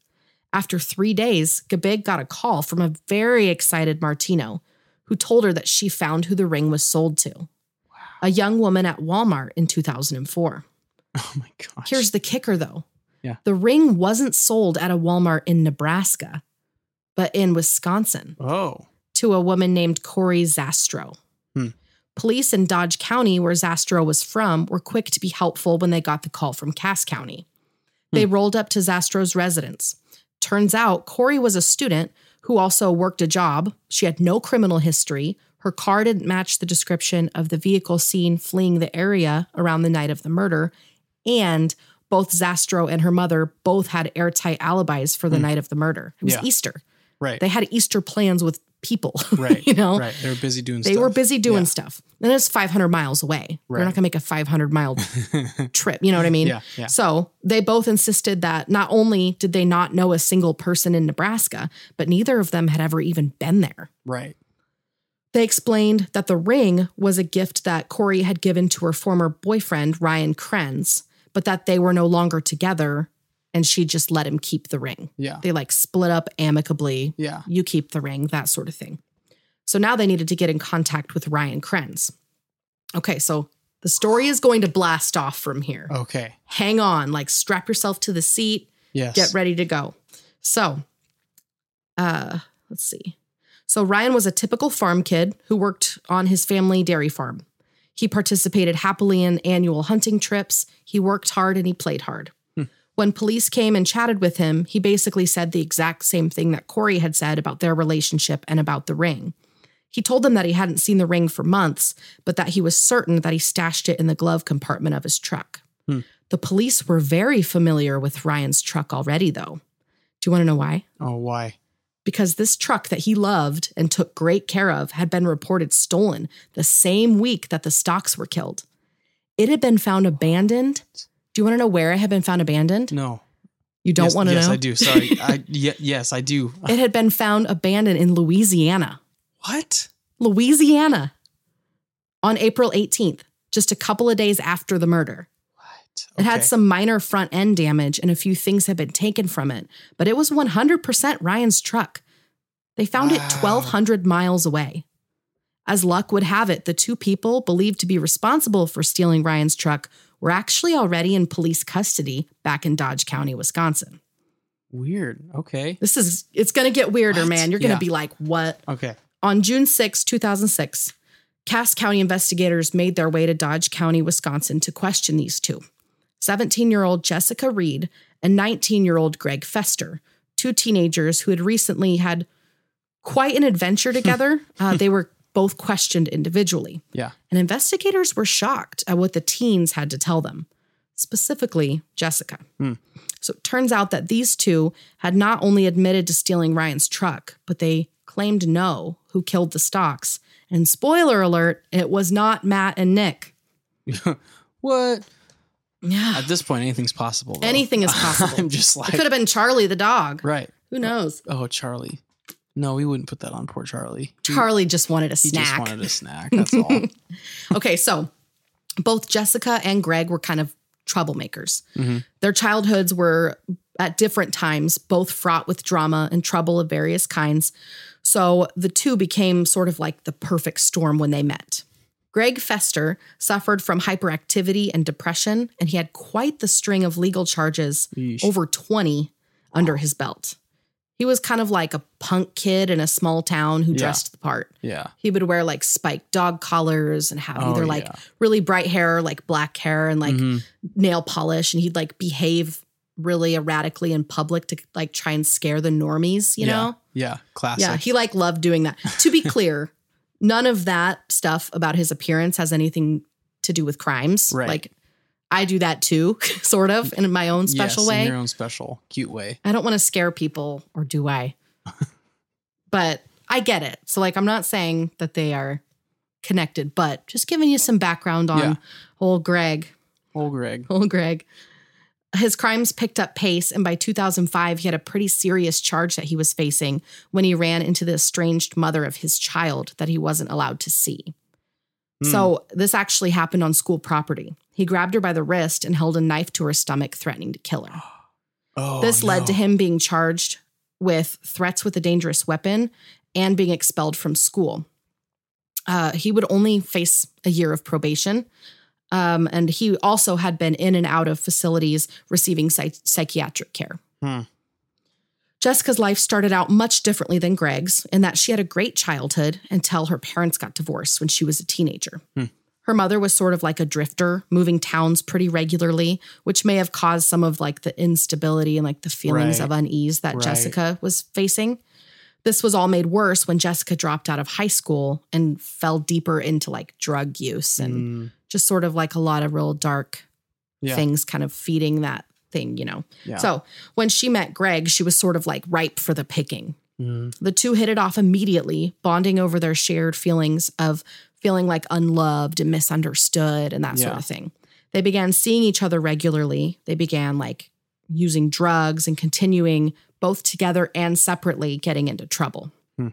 Speaker 2: After three days, Gabig got a call from a very excited Martino who told her that she found who the ring was sold to. A young woman at Walmart in 2004.
Speaker 1: Oh my gosh.
Speaker 2: Here's the kicker though.
Speaker 1: Yeah.
Speaker 2: The ring wasn't sold at a Walmart in Nebraska, but in Wisconsin
Speaker 1: Oh.
Speaker 2: to a woman named Corey Zastro.
Speaker 1: Hmm.
Speaker 2: Police in Dodge County, where Zastro was from, were quick to be helpful when they got the call from Cass County. They rolled up to Zastro's residence. Turns out Corey was a student who also worked a job. She had no criminal history. Her car didn't match the description of the vehicle seen fleeing the area around the night of the murder. And both Zastro and her mother both had airtight alibis for the hmm. night of the murder. It was
Speaker 1: Yeah.
Speaker 2: Easter.
Speaker 1: Right.
Speaker 2: They had Easter plans with people.
Speaker 1: right.
Speaker 2: you know,
Speaker 1: Right. They were busy doing stuff.
Speaker 2: they
Speaker 1: stuff.
Speaker 2: were busy doing
Speaker 1: Yeah.
Speaker 2: stuff. And it's 500 miles away. We're not going to make a 500 mile trip. You know what I mean?
Speaker 1: Yeah, yeah.
Speaker 2: So they both insisted that not only did they not know a single person in Nebraska, but neither of them had ever even been there.
Speaker 1: Right.
Speaker 2: They explained that the ring was a gift that Corey had given to her former boyfriend, Ryan Krenz, but that they were no longer together and she just let him keep the ring.
Speaker 1: Yeah.
Speaker 2: They like split up amicably.
Speaker 1: Yeah.
Speaker 2: You keep the ring, that sort of thing. So now they needed to get in contact with Ryan Krenz. Okay, so the story is going to blast off from here.
Speaker 1: Okay.
Speaker 2: Hang on, like strap yourself to the seat,
Speaker 1: Yes.
Speaker 2: get ready to go. So, uh, let's see. So Ryan was a typical farm kid who worked on his family dairy farm. He participated happily in annual hunting trips. He worked hard and he played hard. Hmm. When police came and chatted with him, he basically said the exact same thing that Corey had said about their relationship and about the ring. He told them that he hadn't seen the ring for months, but that he was certain that he stashed it in the glove compartment of his truck. Hmm. The police were very familiar with Ryan's truck already, though. Do you want to know why?
Speaker 1: Oh, why?
Speaker 2: Because this truck that he loved and took great care of had been reported stolen the same week that the stocks were killed. It had been found abandoned. Do you want to know where it had been found abandoned?
Speaker 1: No.
Speaker 2: You don't
Speaker 1: yes,
Speaker 2: want to
Speaker 1: yes,
Speaker 2: know?
Speaker 1: I do. Sorry. I ye- yes, I do.
Speaker 2: It had been found abandoned in Louisiana.
Speaker 1: What?
Speaker 2: Louisiana on April 18th, just a couple of days after the murder. It had some minor front end damage and a few things had been taken from it, but it was 100% Ryan's truck. They found it 1,200 miles away. As luck would have it, the two people believed to be responsible for stealing Ryan's truck were actually already in police custody back in Dodge County, Wisconsin.
Speaker 1: weird. Okay.
Speaker 2: This is, it's going to get weirder,
Speaker 1: What?
Speaker 2: man. You're going to
Speaker 1: Yeah.
Speaker 2: be like, what?
Speaker 1: Okay.
Speaker 2: On June 6, 2006, Cass County investigators made their way to Dodge County, Wisconsin to question these two 17 year old Jessica Reid and 19 year old Greg Fester, two teenagers who had recently had quite an adventure together. uh, they were both questioned individually,
Speaker 1: Yeah.
Speaker 2: and investigators were shocked at what the teens had to tell them, specifically Jessica.
Speaker 1: Hmm.
Speaker 2: So it turns out that these two had not only admitted to stealing Ryan's truck, but they claimed to know who killed the Stocks. And spoiler alert, it was not Matt and Nick.
Speaker 1: What?
Speaker 2: Yeah.
Speaker 1: At this point, anything's possible. though.
Speaker 2: Anything is possible.
Speaker 1: I'm just like.
Speaker 2: It could have been Charlie the dog.
Speaker 1: right.
Speaker 2: Who knows?
Speaker 1: Oh, Charlie. No, we wouldn't put that on poor Charlie. He-
Speaker 2: Charlie just wanted a
Speaker 1: He
Speaker 2: snack.
Speaker 1: just wanted a snack. That's all.
Speaker 2: Okay, so both Jessica and Greg were kind of troublemakers.
Speaker 1: Mhm.
Speaker 2: Their childhoods were at different times, both fraught with drama and trouble of various kinds. So the two became sort of like the perfect storm when they met. Greg Fester suffered from hyperactivity and depression, and he had quite the string of legal charges,
Speaker 1: Yeesh.
Speaker 2: over 20 under his belt. He was kind of like a punk kid in a small town who
Speaker 1: Yeah.
Speaker 2: dressed the part.
Speaker 1: Yeah.
Speaker 2: He would wear like spiked dog collars and have
Speaker 1: Oh,
Speaker 2: either like
Speaker 1: yeah.
Speaker 2: really bright hair, like black hair, and like
Speaker 1: Mhm.
Speaker 2: nail polish. And he'd like behave really erratically in public to like try and scare the normies, you
Speaker 1: yeah.
Speaker 2: know?
Speaker 1: Yeah. Classic.
Speaker 2: Yeah, he like loved doing that. To be clear, none of that stuff about his appearance has anything to do with crimes.
Speaker 1: Right.
Speaker 2: Like I do that too, sort of in my own special
Speaker 1: yes,
Speaker 2: way.
Speaker 1: In your own special, cute way.
Speaker 2: I don't want to scare people, or do I? but I get it. So, like, I'm not saying that they are connected, but just giving you some background on
Speaker 1: Yeah.
Speaker 2: old Greg.
Speaker 1: Old Greg.
Speaker 2: Old Greg. His crimes picked up pace, and by 2005, he had a pretty serious charge that he was facing when he ran into the estranged mother of his child that he wasn't allowed to see.
Speaker 1: Hmm.
Speaker 2: So, this actually happened on school property. He grabbed her by the wrist and held a knife to her stomach, threatening to kill her.
Speaker 1: Oh,
Speaker 2: This led to him being charged with threats with a dangerous weapon and being expelled from school. Uh, he would only face a year of probation. Um, and he also had been in and out of facilities receiving psych- psychiatric care.
Speaker 1: Hmm.
Speaker 2: Jessica's life started out much differently than Greg's in that she had a great childhood until her parents got divorced when she was a teenager.
Speaker 1: Hmm.
Speaker 2: Her mother was sort of like a drifter, moving towns pretty regularly, which may have caused some of like the instability and like the feelings
Speaker 1: Right.
Speaker 2: of unease that
Speaker 1: Right.
Speaker 2: Jessica was facing. This was all made worse when Jessica dropped out of high school and fell deeper into like drug use and
Speaker 1: Mm,
Speaker 2: just sort of like a lot of real dark
Speaker 1: yeah.
Speaker 2: things kind of feeding that thing, you know.
Speaker 1: Yeah.
Speaker 2: So when she met Greg, she was sort of like ripe for the picking.
Speaker 1: Mm,
Speaker 2: The two hit it off immediately, bonding over their shared feelings of feeling like unloved and misunderstood and that sort of thing. They began seeing each other regularly. They began like using drugs and continuing both together and separately getting into trouble.
Speaker 1: Hmm.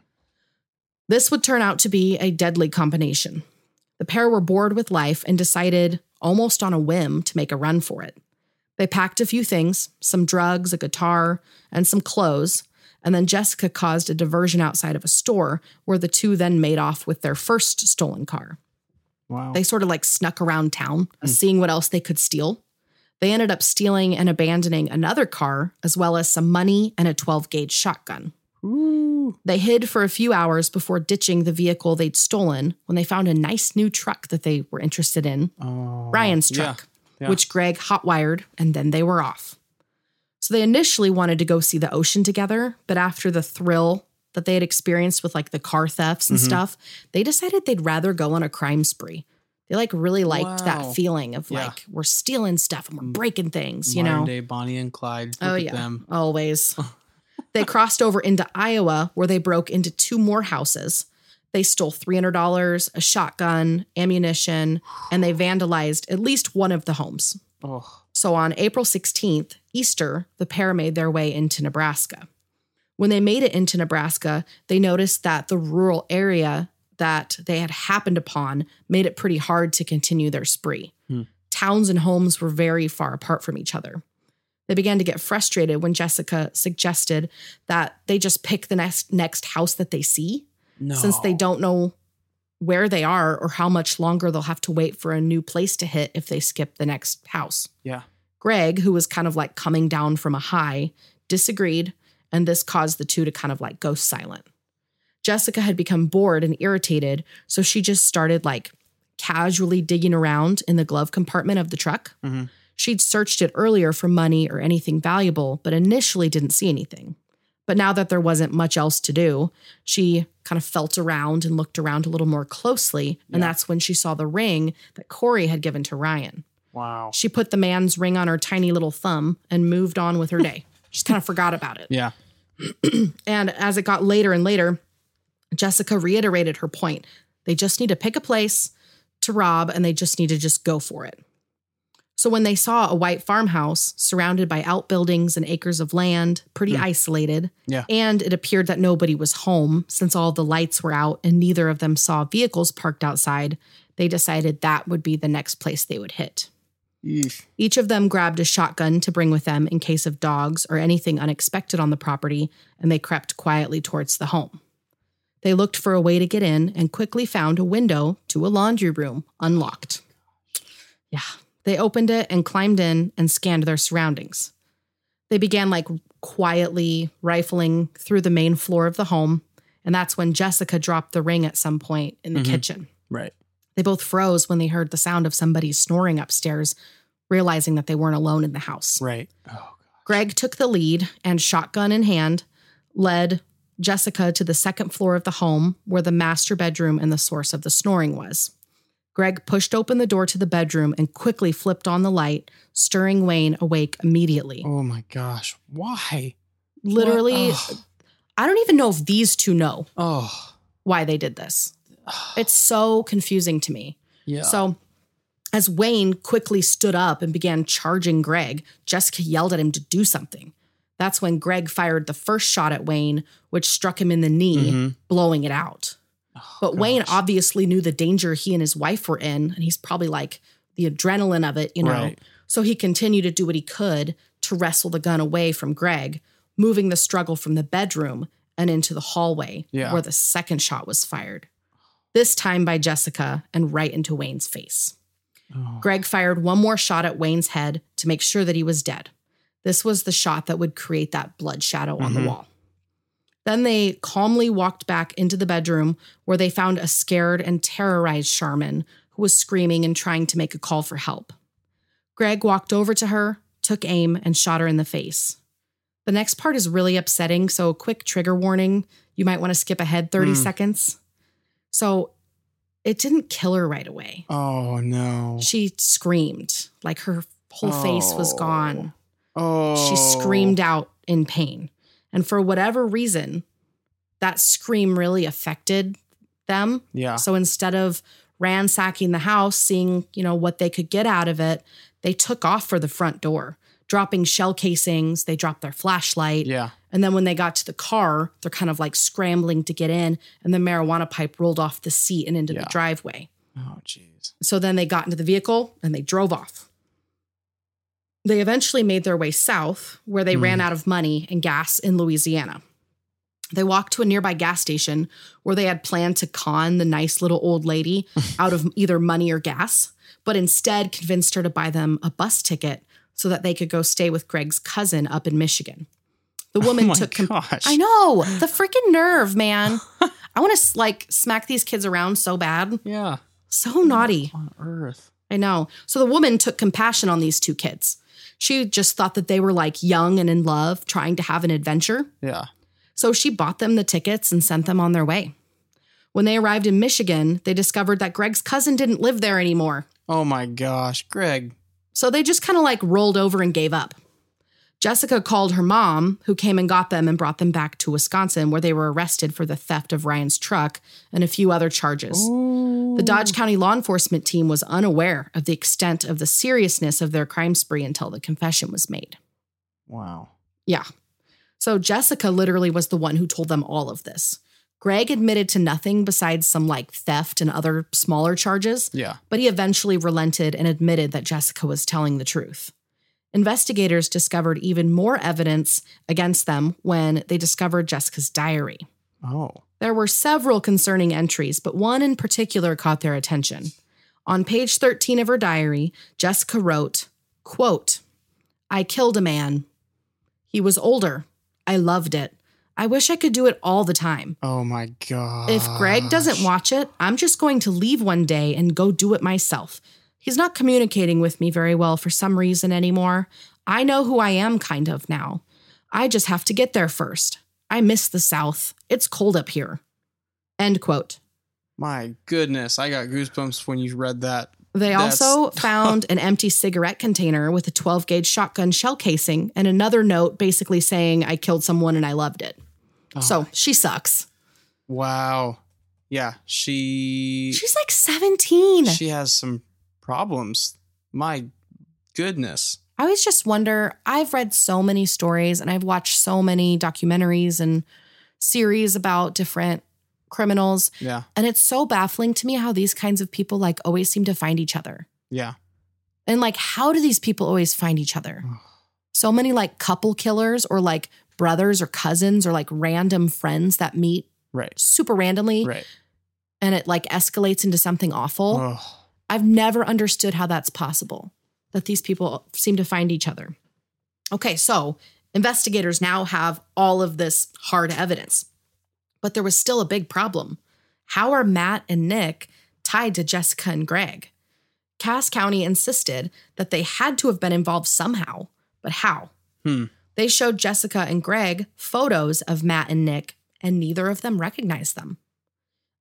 Speaker 2: This would turn out to be a deadly combination. The pair were bored with life and decided, almost on a whim, to make a run for it. They packed a few things some drugs, a guitar, and some clothes. And then Jessica caused a diversion outside of a store where the two then made off with their first stolen car.
Speaker 1: wow.
Speaker 2: They sort of like snuck around town, uh, hmm. seeing what else they could steal. They ended up stealing and abandoning another car, as well as some money and a 12 gauge shotgun.
Speaker 1: Ooh.
Speaker 2: They hid for a few hours before ditching the vehicle they'd stolen when they found a nice new truck that they were interested in
Speaker 1: Oh,
Speaker 2: Ryan's truck,
Speaker 1: yeah.
Speaker 2: which Greg hotwired, and then they were off. So they initially wanted to go see the ocean together, but after the thrill that they had experienced with like the car thefts and
Speaker 1: Mhm.
Speaker 2: stuff, they decided they'd rather go on a crime spree. They like really liked
Speaker 1: Wow.
Speaker 2: that feeling of
Speaker 1: Yeah.
Speaker 2: like we're stealing stuff and we're breaking things, you
Speaker 1: Modern
Speaker 2: know.
Speaker 1: day Bonnie and Clyde. Look
Speaker 2: Oh
Speaker 1: at
Speaker 2: yeah,
Speaker 1: them.
Speaker 2: always. they crossed over into Iowa where they broke into two more houses. They stole $300, a shotgun, ammunition, and they vandalized at least one of the homes.
Speaker 1: Oh,
Speaker 2: So on April 16th, Easter, the pair made their way into Nebraska. When they made it into Nebraska, they noticed that the rural area that they had happened upon made it pretty hard to continue their spree. Hmm. Towns and homes were very far apart from each other. They began to get frustrated when Jessica suggested that they just pick the next next house that they see
Speaker 1: No.
Speaker 2: since they don't know where they are or how much longer they'll have to wait for a new place to hit if they skip the next house.
Speaker 1: Yeah.
Speaker 2: Greg, who was kind of like coming down from a high, disagreed, and this caused the two to kind of like go silent. Jessica had become bored and irritated, so she just started like casually digging around in the glove compartment of the truck.
Speaker 1: Mhm.
Speaker 2: She'd searched it earlier for money or anything valuable, but initially didn't see anything. But now that there wasn't much else to do, she kind of felt around and looked around a little more closely. And
Speaker 1: Yeah.
Speaker 2: that's when she saw the ring that Corey had given to Ryan.
Speaker 1: Wow.
Speaker 2: She put the man's ring on her tiny little thumb and moved on with her day. She kind of forgot about it.
Speaker 1: Yeah.
Speaker 2: And as it got later and later, Jessica reiterated her point. They just need to pick a place to rob and they just need to just go for it. So when they saw a white farmhouse surrounded by outbuildings and acres of land, pretty hmm. isolated,
Speaker 1: Yeah.
Speaker 2: and it appeared that nobody was home since all the lights were out and neither of them saw vehicles parked outside, they decided that would be the next place they would hit. Each of them grabbed a shotgun to bring with them in case of dogs or anything unexpected on the property, and they crept quietly towards the home. They looked for a way to get in and quickly found a window to a laundry room unlocked. Yeah, they opened it and climbed in and scanned their surroundings. They began like quietly rifling through the main floor of the home, and that's when Jessica dropped the ring at some point in the
Speaker 1: Mhm.
Speaker 2: kitchen.
Speaker 1: Right.
Speaker 2: They both froze when they heard the sound of somebody snoring upstairs, realizing that they weren't alone in the house.
Speaker 1: Right. Oh,
Speaker 2: Greg took the lead and, shotgun in hand, led Jessica to the second floor of the home where the master bedroom and the source of the snoring was. Greg pushed open the door to the bedroom and quickly flipped on the light, stirring Wayne awake immediately.
Speaker 1: oh my gosh. Why?
Speaker 2: Literally, I don't even know if these two know
Speaker 1: Oh.
Speaker 2: why they did this. It's so confusing to me.
Speaker 1: Yeah.
Speaker 2: So, as Wayne quickly stood up and began charging Greg, Jessica yelled at him to do something. That's when Greg fired the first shot at Wayne, which struck him in the knee,
Speaker 1: Mhm.
Speaker 2: blowing it out. But Wayne obviously knew the danger he and his wife were in, and he's probably like the adrenaline of it, you know.
Speaker 1: Right.
Speaker 2: So he continued to do what he could to wrestle the gun away from Greg, moving the struggle from the bedroom and into the hallway
Speaker 1: Yeah.
Speaker 2: where the second shot was fired. This time by Jessica and right into Wayne's face.
Speaker 1: Oh.
Speaker 2: Greg fired one more shot at Wayne's head to make sure that he was dead. This was the shot that would create that blood shadow on the
Speaker 1: Mhm.
Speaker 2: wall. Then they calmly walked back into the bedroom where they found a scared and terrorized Sharmon who was screaming and trying to make a call for help. Greg walked over to her, took aim, and shot her in the face. The next part is really upsetting, so a quick trigger warning. You might want to skip ahead 30
Speaker 1: Hmm.
Speaker 2: seconds. So it didn't kill her right away.
Speaker 1: Oh no.
Speaker 2: She screamed, like her whole face was gone.
Speaker 1: Oh.
Speaker 2: She screamed out in pain. And for whatever reason, that scream really affected them.
Speaker 1: Yeah.
Speaker 2: So instead of ransacking the house, seeing, you know, what they could get out of it, they took off for the front door, dropping shell casings, they dropped their flashlight.
Speaker 1: Yeah.
Speaker 2: And then when they got to the car, they're kind of like scrambling to get in, and the marijuana pipe rolled off the seat and into
Speaker 1: Yeah.
Speaker 2: the driveway.
Speaker 1: Oh jeez.
Speaker 2: So then they got into the vehicle and they drove off. They eventually made their way south, where they ran mm. out of money and gas in Louisiana. They walked to a nearby gas station where they had planned to con the nice little old lady out of either money or gas, but instead convinced her to buy them a bus ticket so that they could go stay with Greg's cousin up in Michigan. The oh woman
Speaker 1: oh my
Speaker 2: took com-
Speaker 1: gosh.
Speaker 2: I know, the freaking nerve, man. I want to like smack these kids around so bad.
Speaker 1: Yeah.
Speaker 2: So naughty.
Speaker 1: On earth.
Speaker 2: I know. So the woman took compassion on these two kids. She just thought that they were like young and in love, trying to have an adventure.
Speaker 1: Yeah.
Speaker 2: So she bought them the tickets and sent them on their way. When they arrived in Michigan, they discovered that Greg's cousin didn't live there anymore.
Speaker 1: Oh my gosh, Greg.
Speaker 2: So they just kind of like rolled over and gave up. Jessica called her mom, who came and got them and brought them back to Wisconsin, where they were arrested for the theft of Ryan's truck and a few other charges. The Dodge County law enforcement team was unaware of the extent of the seriousness of their crime spree until the confession was made.
Speaker 1: Wow.
Speaker 2: Yeah. So Jessica literally was the one who told them all of this. Greg admitted to nothing besides some like theft and other smaller charges,
Speaker 1: Yeah.
Speaker 2: but he eventually relented and admitted that Jessica was telling the truth. Investigators discovered even more evidence against them when they discovered Jessica's diary.
Speaker 1: Oh.
Speaker 2: There were several concerning entries, but one in particular caught their attention. On page 13 of her diary, Jessica wrote, quote, I killed a man. He was older. I loved it. I wish I could do it all the time.
Speaker 1: Oh my god.
Speaker 2: If Greg doesn't watch it, I'm just going to leave one day and go do it myself. He's not communicating with me very well for some reason anymore. I know who I am kind of now. I just have to get there first. I miss the South. It's cold up here. End quote.
Speaker 1: My goodness, I got goosebumps when you read that.
Speaker 2: They
Speaker 1: That's-
Speaker 2: also found an empty cigarette container with a 12 gauge shotgun shell casing and another note basically saying, I killed someone and I loved it.
Speaker 1: Oh
Speaker 2: So she sucks.
Speaker 1: Wow. Yeah, she
Speaker 2: She's like 17.
Speaker 1: she has some problems. My goodness.
Speaker 2: I always just wonder. I've read so many stories and I've watched so many documentaries and series about different criminals.
Speaker 1: Yeah.
Speaker 2: And it's so baffling to me how these kinds of people like always seem to find each other.
Speaker 1: Yeah.
Speaker 2: And like, how do these people always find each other? So many like couple killers or like brothers or cousins or like random friends that meet
Speaker 1: Right.
Speaker 2: super randomly
Speaker 1: Right.
Speaker 2: and it like escalates into something awful.
Speaker 1: Oh.
Speaker 2: I've never understood how that's possible that these people seem to find each other. Okay, so investigators now have all of this hard evidence, but there was still a big problem. How are Matt and Nick tied to Jessica and Greg? Cass County insisted that they had to have been involved somehow, but how?
Speaker 1: Hmm.
Speaker 2: They showed Jessica and Greg photos of Matt and Nick, and neither of them recognized them.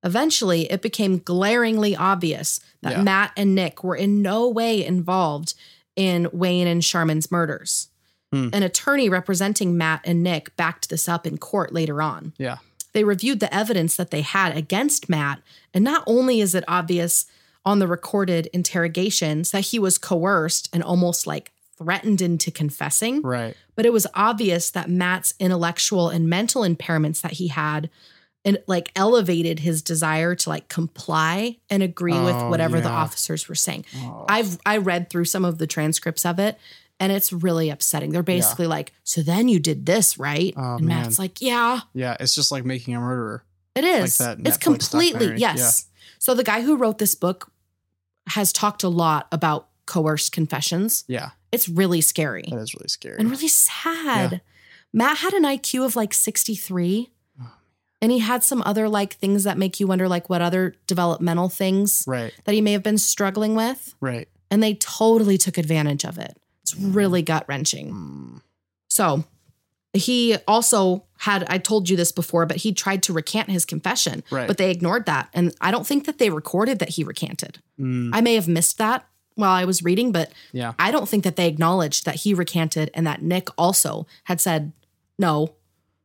Speaker 2: Eventually, it became glaringly obvious that
Speaker 1: Yeah.
Speaker 2: Matt and Nick were in no way involved in Wayne and Sharmon's murders.
Speaker 1: Hmm.
Speaker 2: An attorney representing Matt and Nick backed this up in court later on.
Speaker 1: Yeah.
Speaker 2: They reviewed the evidence that they had against Matt, and not only is it obvious on the recorded interrogations that he was coerced and almost like threatened into confessing,
Speaker 1: Right.
Speaker 2: but it was obvious that Matt's intellectual and mental impairments that he had and like elevated his desire to like comply and agree with
Speaker 1: Oh,
Speaker 2: whatever the officers were saying.
Speaker 1: Oh.
Speaker 2: I've I read through some of the transcripts of it and it's really upsetting. They're basically like, "So then you did this, right?"
Speaker 1: Oh,
Speaker 2: and Matt's like, "Yeah,
Speaker 1: yeah, it's just like making a murderer.
Speaker 2: it is.
Speaker 1: that
Speaker 2: it's completely yes." So the guy who wrote this book has talked a lot about coerced confessions.
Speaker 1: Yeah.
Speaker 2: It's really scary
Speaker 1: That is really scary.
Speaker 2: and really sad. Matt had an IQ of like 63. And he had some other like things that make you wonder like what other developmental things
Speaker 1: right.
Speaker 2: that he may have been struggling with.
Speaker 1: Right.
Speaker 2: And they totally took advantage of it. It's really gut wrenching.
Speaker 1: Mm.
Speaker 2: So he also had, I told you this before, but he tried to recant his confession,
Speaker 1: Right.
Speaker 2: but they ignored that. And I don't think that they recorded that he recanted.
Speaker 1: Mm.
Speaker 2: I may have missed that while I was reading, but
Speaker 1: Yeah.
Speaker 2: I don't think that they acknowledged that he recanted and that Nick also had said, no,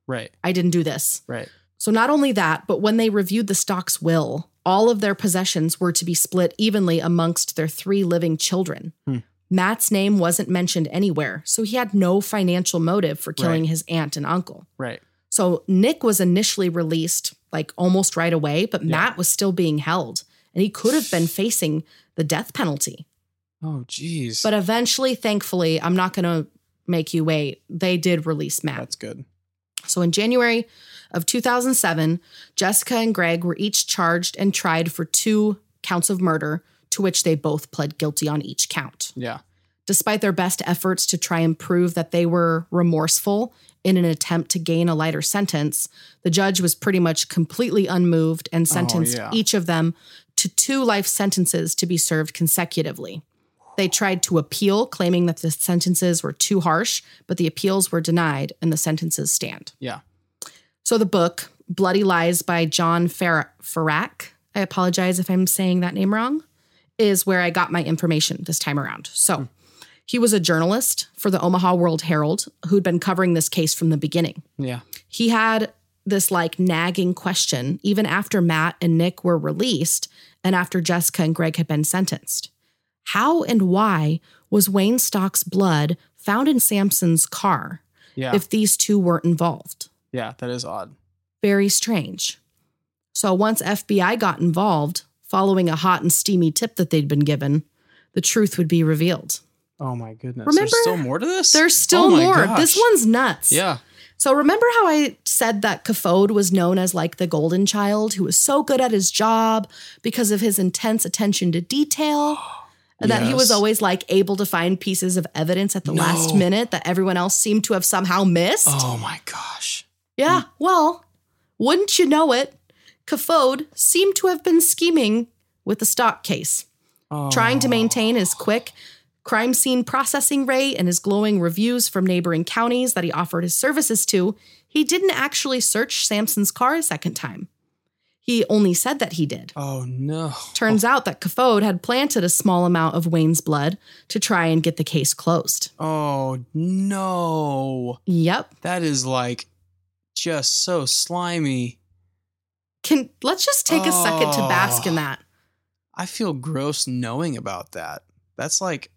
Speaker 1: Right.
Speaker 2: I didn't do this.
Speaker 1: Right.
Speaker 2: So not only that, but when they reviewed the stock's will, all of their possessions were to be split evenly amongst their three living children.
Speaker 1: Hmm.
Speaker 2: Matt's name wasn't mentioned anywhere, so he had no financial motive for killing
Speaker 1: Right.
Speaker 2: his aunt and uncle.
Speaker 1: Right.
Speaker 2: So Nick was initially released like almost right away, but Matt was still being held and he could have been facing the death penalty.
Speaker 1: Oh, geez.
Speaker 2: But eventually, thankfully, I'm not going to make you wait. They did release Matt.
Speaker 1: that's good.
Speaker 2: So in January of 2007, Jessica and Greg were each charged and tried for two counts of murder, to which they both pled guilty on each count.
Speaker 1: Yeah.
Speaker 2: Despite their best efforts to try and prove that they were remorseful in an attempt to gain a lighter sentence, the judge was pretty much completely unmoved and oh, sentenced
Speaker 1: yeah.
Speaker 2: each of them to two life sentences to be served consecutively. They tried to appeal, claiming that the sentences were too harsh, but the appeals were denied and the sentences stand.
Speaker 1: Yeah.
Speaker 2: So the book, Bloody Lies by John Fer- Ferak, I apologize if I'm saying that name wrong, is where I got my information this time around. So hmm. he was a journalist for the Omaha World Herald who'd been covering this case from the beginning.
Speaker 1: Yeah.
Speaker 2: He had this like nagging question even after Matt and Nick were released and after Jessica and Greg had been sentenced. How and why was Wayne Stock's blood found in Sampson's car
Speaker 1: Yeah.
Speaker 2: if these two weren't involved.
Speaker 1: Yeah, that is odd.
Speaker 2: Very strange. So once FBI got involved, following a hot and steamy tip that they'd been given, the truth would be revealed.
Speaker 1: Oh my goodness.
Speaker 2: Remember-
Speaker 1: There's still more to this?
Speaker 2: There's still
Speaker 1: Oh
Speaker 2: more.
Speaker 1: gosh.
Speaker 2: This one's nuts.
Speaker 1: Yeah.
Speaker 2: So remember how I said that Kofoed was known as like the golden child who was so good at his job because of his intense attention to detail? And that he was always like able to find pieces of evidence at the last minute that everyone else seemed to have somehow missed?
Speaker 1: Oh my gosh.
Speaker 2: Yeah, mm. well, wouldn't you know it? Kofoed seemed to have been scheming with the stock case,
Speaker 1: Oh.
Speaker 2: trying to maintain his oh. quick crime scene processing rate and his glowing reviews from neighboring counties that he offered his services to. He didn't actually search Sampson's car a second time. He only said that he did.
Speaker 1: Oh no.
Speaker 2: Turns out that Kofoed had planted a small amount of Wayne's blood to try and get the case closed.
Speaker 1: Oh no.
Speaker 2: Yep.
Speaker 1: That is like just so slimy.
Speaker 2: Can let's just take a second to bask in
Speaker 1: Oh.
Speaker 2: that.
Speaker 1: I feel gross knowing about that. That's like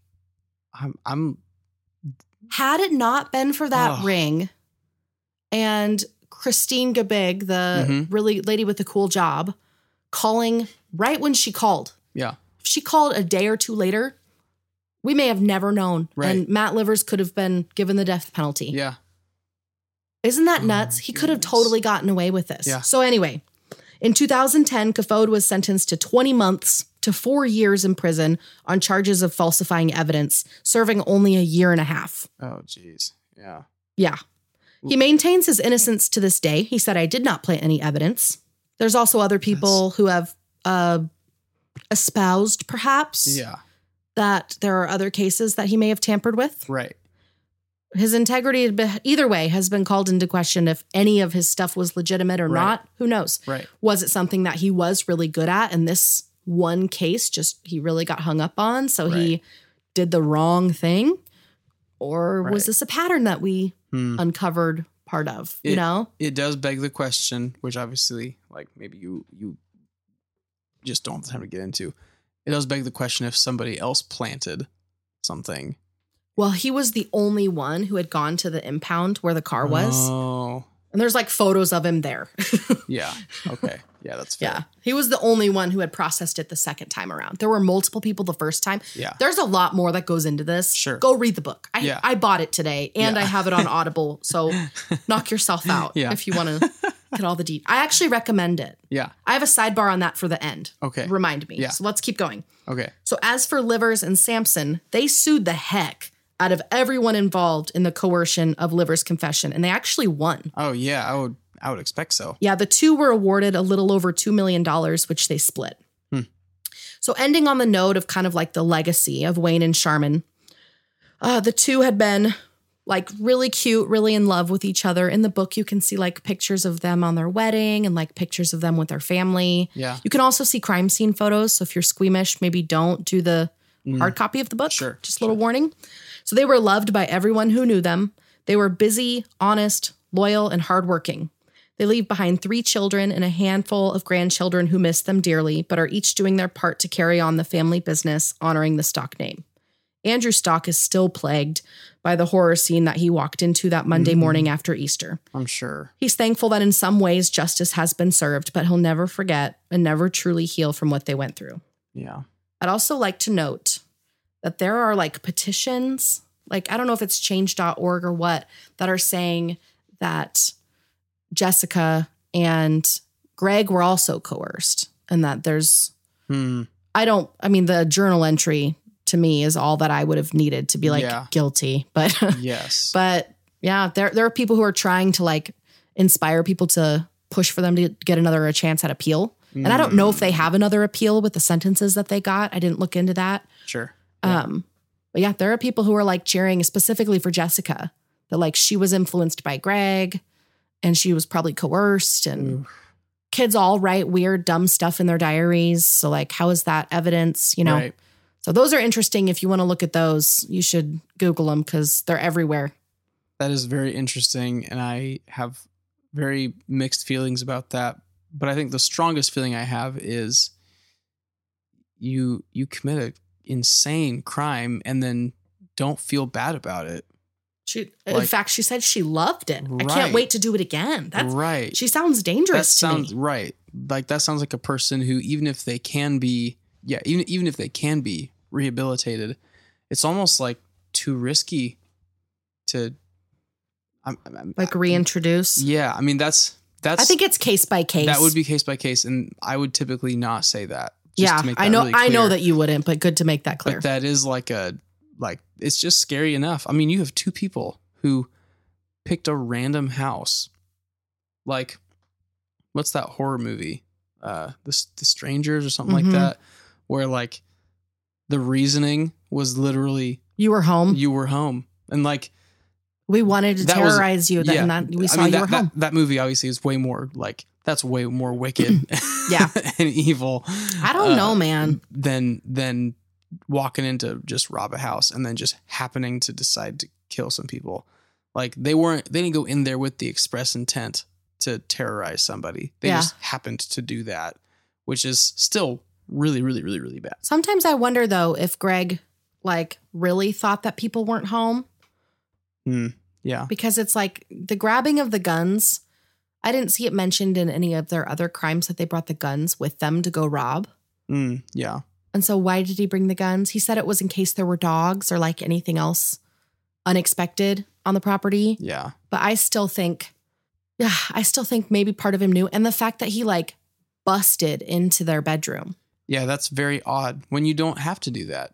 Speaker 1: I'm I'm
Speaker 2: Had it not been for that
Speaker 1: Ugh.
Speaker 2: ring and Christine Gabig, the
Speaker 1: Mhm.
Speaker 2: really lady with the cool job, calling right when she called.
Speaker 1: yeah.
Speaker 2: If she called a day or two later, we may have never known.
Speaker 1: Right.
Speaker 2: And Matt Livers could have been given the death penalty.
Speaker 1: Yeah.
Speaker 2: Isn't that
Speaker 1: Oh
Speaker 2: nuts? He could have totally gotten away with this.
Speaker 1: Yeah.
Speaker 2: So anyway, in 2010, Kofoed was sentenced to 20 months to four years in prison on charges of falsifying evidence, serving only a year and a half.
Speaker 1: Oh jeez. Yeah.
Speaker 2: Yeah. He maintains his innocence to this day. He said, I did not plant any evidence. There's also other people who have uh, espoused, perhaps,
Speaker 1: Yeah.
Speaker 2: that there are other cases that he may have tampered with.
Speaker 1: Right.
Speaker 2: His integrity, either way, has been called into question if any of his stuff was legitimate or
Speaker 1: Right.
Speaker 2: not. Who knows?
Speaker 1: Right.
Speaker 2: Was it something that he was really good at? And this one case just he really got hung up on. So he did the wrong thing? Or was this a pattern that we
Speaker 1: Hmm.
Speaker 2: uncovered part of? You know?
Speaker 1: It does beg the question, which obviously, like maybe you you just don't have time to get into. It does beg the question if somebody else planted something.
Speaker 2: Well, he was the only one who had gone to the impound where the car was.
Speaker 1: Oh,
Speaker 2: And there's like photos of him there.
Speaker 1: yeah. Okay. Yeah, that's fair.
Speaker 2: yeah. He was the only one who had processed it the second time around. There were multiple people the first time.
Speaker 1: Yeah.
Speaker 2: There's a lot more that goes into this.
Speaker 1: Sure.
Speaker 2: Go read the book. I,
Speaker 1: Yeah.
Speaker 2: I bought it today and
Speaker 1: Yeah.
Speaker 2: I have it on Audible. So knock yourself out
Speaker 1: Yeah.
Speaker 2: if you want to get all the deep. I actually recommend it.
Speaker 1: Yeah.
Speaker 2: I have a sidebar on that for the end.
Speaker 1: Okay.
Speaker 2: Remind me.
Speaker 1: Yeah.
Speaker 2: So let's keep going.
Speaker 1: Okay.
Speaker 2: So, as for Livers and Sampson, they sued the heck out of everyone involved in the coercion of Livers' confession, and they actually won.
Speaker 1: Oh yeah, I would I would expect so.
Speaker 2: Yeah, the two were awarded a little over $2 million, which they split.
Speaker 1: Hmm.
Speaker 2: So, ending on the note of kind of like the legacy of Wayne and Sharmon, uh, the two had been like really cute, really in love with each other. In the book, you can see like pictures of them on their wedding and like pictures of them with their family.
Speaker 1: Yeah.
Speaker 2: You can also see crime scene photos. So if you're squeamish, maybe don't do the hard copy of the book.
Speaker 1: Mm. Sure,
Speaker 2: Just a little warning. So they were loved by everyone who knew them. They were busy, honest, loyal, and hardworking. They leave behind three children and a handful of grandchildren who miss them dearly, but are each doing their part to carry on the family business, honoring the Stock name. Andrew Stock is still plagued by the horror scene that he walked into that Monday mm. morning after Easter.
Speaker 1: I'm sure.
Speaker 2: He's thankful that in some ways justice has been served, but he'll never forget and never truly heal from what they went through.
Speaker 1: Yeah.
Speaker 2: I'd also like to note that there are like petitions, like I don't know if it's change.org or what, that are saying that Jessica and Greg were also coerced and that there's,
Speaker 1: Hmm.
Speaker 2: I don't, I mean, the journal entry to me is all that I would have needed to be like
Speaker 1: Yeah.
Speaker 2: guilty, but
Speaker 1: Yes.
Speaker 2: but yeah, there there are people who are trying to like inspire people to push for them to get another a chance at appeal. And I don't know if they have another appeal with the sentences that they got. I didn't look into that.
Speaker 1: sure.
Speaker 2: Um, but yeah, there are people who are like cheering specifically for Jessica that like she was influenced by Greg and she was probably coerced and kids all write weird dumb stuff in their diaries. So like how is that evidence, you know?
Speaker 1: Right.
Speaker 2: So those are interesting if you want to look at those, you should google them cuz they're everywhere.
Speaker 1: That is very interesting, and I have very mixed feelings about that. But I think the strongest feeling I have is you you commit a insane crime and then don't feel bad about it.
Speaker 2: She, in fact, she said she loved it. I can't wait to do it again. That's
Speaker 1: right.
Speaker 2: She sounds
Speaker 1: that
Speaker 2: dangerous
Speaker 1: sounds
Speaker 2: me.
Speaker 1: right. Like that sounds like a person who, even if they can be, yeah, even even if they can be rehabilitated, it's almost like too risky to. I'm, I'm,
Speaker 2: Like reintroduce.
Speaker 1: yeah, I mean that's that's.
Speaker 2: I think it's case by case.
Speaker 1: that would be case by case, and I would typically not say that.
Speaker 2: Yeah, I know.
Speaker 1: really
Speaker 2: I know that you wouldn't, but good to make that clear.
Speaker 1: But that is like a like it's just scary enough. I mean, you have two people who picked a random house. Like what's that horror movie? Uh The The Strangers or something
Speaker 2: Mhm.
Speaker 1: like that where like the reasoning was literally
Speaker 2: you were home.
Speaker 1: you were home. And like
Speaker 2: we wanted to
Speaker 1: that was-
Speaker 2: terrorize you. That,
Speaker 1: yeah,
Speaker 2: and that we
Speaker 1: I
Speaker 2: saw
Speaker 1: mean,
Speaker 2: you
Speaker 1: that,
Speaker 2: were
Speaker 1: that,
Speaker 2: home.
Speaker 1: that movie obviously is way more like that's way more wicked
Speaker 2: Yeah.
Speaker 1: and evil.
Speaker 2: I don't
Speaker 1: uh,
Speaker 2: know, man.
Speaker 1: than than walking into just rob a house and then just happening to decide to kill some people. Like they weren't they didn't go in there with the express intent to terrorize somebody. They
Speaker 2: Yeah.
Speaker 1: just happened to do that, which is still really really really really bad.
Speaker 2: Sometimes I wonder though if Greg like really thought that people weren't home
Speaker 1: Yeah.
Speaker 2: because it's like the grabbing of the guns. I didn't see it mentioned in any of their other crimes that they brought the guns with them to go rob.
Speaker 1: Mm, yeah.
Speaker 2: And so why did he bring the guns? He said it was in case there were dogs or like anything else unexpected on the property.
Speaker 1: Yeah.
Speaker 2: But I still think yeah, I still think maybe part of him knew and the fact that he like busted into their bedroom.
Speaker 1: Yeah, that's very odd when you don't have to do that.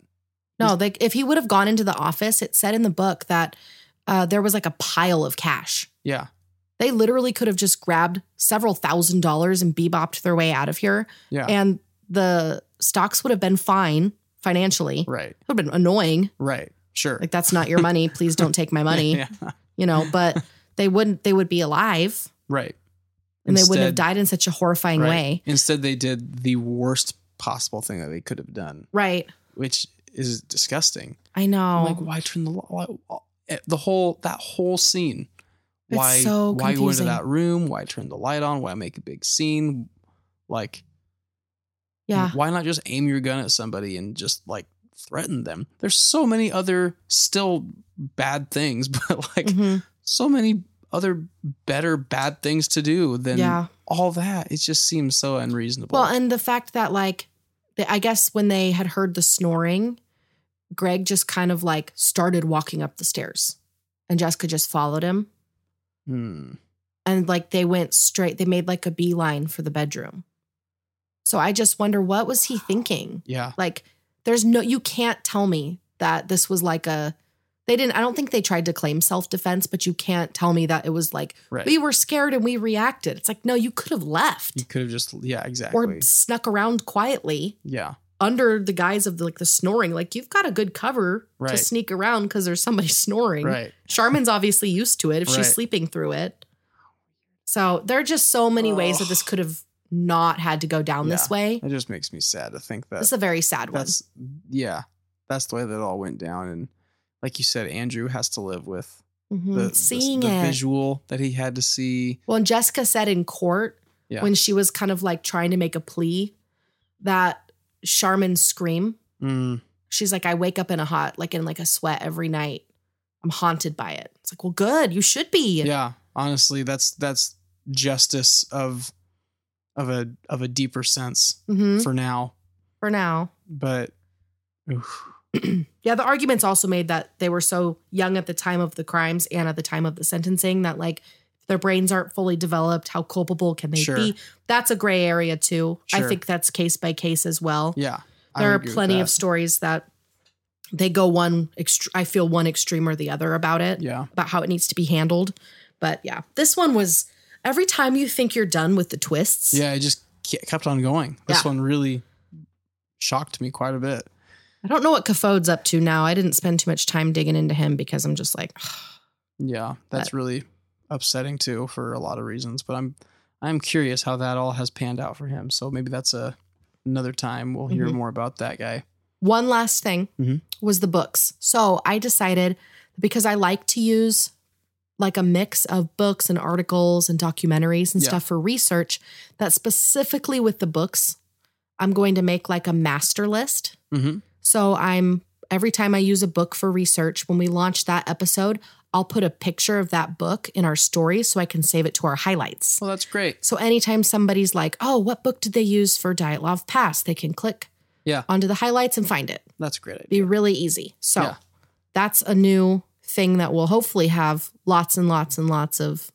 Speaker 2: No, like if he would have gone into the office, it said in the book that uh, there was like a pile of cash.
Speaker 1: Yeah.
Speaker 2: They literally could have just grabbed several thousand dollars and bebopped their way out of here,
Speaker 1: Yeah.
Speaker 2: and the stocks would have been fine financially.
Speaker 1: right.
Speaker 2: It would have been annoying.
Speaker 1: Right. Sure.
Speaker 2: Like that's not your money. Please don't take my money.
Speaker 1: yeah.
Speaker 2: You know, but they wouldn't. They would be alive,
Speaker 1: Right.
Speaker 2: and they wouldn't have died in such a horrifying
Speaker 1: right.
Speaker 2: way.
Speaker 1: Instead they did the worst possible thing that they could have done,
Speaker 2: Right.
Speaker 1: which is disgusting.
Speaker 2: I know.
Speaker 1: I'm like, why turn the why, eh, the whole that whole scene?
Speaker 2: It's
Speaker 1: Why
Speaker 2: so
Speaker 1: why go into that room? Why turn the light on? Why make a big scene? Like,
Speaker 2: yeah.
Speaker 1: why not just aim your gun at somebody and just like threaten them? There's so many other still bad things, but like
Speaker 2: Mhm.
Speaker 1: so many other better bad things to do than
Speaker 2: Yeah.
Speaker 1: all that. It just seems so unreasonable.
Speaker 2: Well, and the fact that like, I guess when they had heard the snoring, Greg just kind of like started walking up the stairs, and Jessica just followed him,
Speaker 1: Hmm.
Speaker 2: and like they went straight. They made like a beeline for the bedroom. So I just wonder what was he thinking?
Speaker 1: Yeah.
Speaker 2: Like, there's no, you can't tell me that this was like a. They didn't. I don't think they tried to claim self defense, but you can't tell me that it was like
Speaker 1: Right.
Speaker 2: we were scared and we reacted. It's like no, you could have left
Speaker 1: You could have just yeah, exactly.
Speaker 2: or snuck around quietly
Speaker 1: yeah.
Speaker 2: Under the guise of the, like the snoring. Like you've got a good cover
Speaker 1: Right.
Speaker 2: to sneak around because there's somebody snoring.
Speaker 1: Right.
Speaker 2: Sharmon's obviously used to it if
Speaker 1: Right.
Speaker 2: she's sleeping through it. So there are just so many ways that this could have not had to go down this way.
Speaker 1: It just makes me sad to think that
Speaker 2: This is a very sad one.
Speaker 1: yeah, that's the way that it all went down. And like you said, Andrew has to live with
Speaker 2: Mhm.
Speaker 1: the, the-
Speaker 2: Seeing
Speaker 1: the,
Speaker 2: it.
Speaker 1: visual that he had to see.
Speaker 2: Well, and Jessica said in court
Speaker 1: Yeah.
Speaker 2: when she was kind of like trying to make a plea that Sharmon's scream.
Speaker 1: Mm,
Speaker 2: She's like, I wake up in a hot, like in like a sweat every night. I'm haunted by it. It's like, well, good. You should be.
Speaker 1: yeah, honestly, that's that's justice of of a of a deeper sense
Speaker 2: Mhm.
Speaker 1: for now.
Speaker 2: For now.
Speaker 1: But
Speaker 2: Yeah, the arguments also made that they were so young at the time of the crimes and at the time of the sentencing that like their brains aren't fully developed. How culpable can they
Speaker 1: Sure.
Speaker 2: be? That's a gray area too. I think that's case by case as well.
Speaker 1: yeah, I
Speaker 2: there are plenty of stories that they go one ext- I feel one extreme or the other about it.
Speaker 1: Yeah,
Speaker 2: About how it needs to be handled. But yeah, this one was every time you think you're done with the twists.
Speaker 1: yeah, it just kept on going. This
Speaker 2: Yeah.
Speaker 1: one really shocked me quite a bit.
Speaker 2: I don't know what Kofoed's up to now. I didn't spend too much time digging into him because I'm just like,
Speaker 1: Yeah, that's really upsetting too for a lot of reasons. But I'm I'm curious how that all has panned out for him. So maybe that's a another time we'll hear
Speaker 2: Mhm.
Speaker 1: more about that guy.
Speaker 2: One last thing
Speaker 1: Mhm.
Speaker 2: was the books. So I decided because I like to use like a mix of books and articles and documentaries and
Speaker 1: Yeah.
Speaker 2: stuff for research, that specifically with the books, I'm going to make like a master list.
Speaker 1: Mm-hmm.
Speaker 2: So I'm every time I use a book for research, when we launch that episode, I'll put a picture of that book in our story so I can save it to our highlights.
Speaker 1: Well, that's great.
Speaker 2: So anytime somebody's like, "Oh, what book did they use for Diet Love Pass?" they can click
Speaker 1: Yeah,
Speaker 2: onto the highlights and find it.
Speaker 1: that's a great idea.
Speaker 2: Be really easy. So
Speaker 1: Yeah.
Speaker 2: that's a new thing that will hopefully have lots and lots and lots of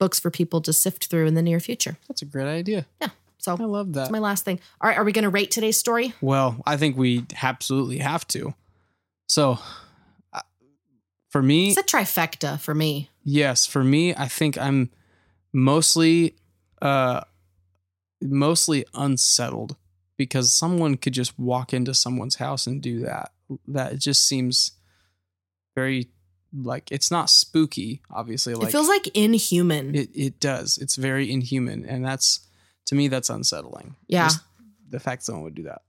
Speaker 2: books for people to sift through in the near future.
Speaker 1: That's a great idea.
Speaker 2: Yeah. So
Speaker 1: I love that.
Speaker 2: that's my last thing. All right, are we going to rate today's story?
Speaker 1: Well, I think we absolutely have to. So, for me,
Speaker 2: It's a trifecta for me.
Speaker 1: yes, for me, I think I'm mostly, uh, mostly unsettled because someone could just walk into someone's house and do that. That just seems very like it's not spooky. Obviously, like
Speaker 2: it feels like inhuman.
Speaker 1: it, it does. It's very inhuman, and that's to me that's unsettling.
Speaker 2: Yeah.
Speaker 1: Just the fact someone would do that.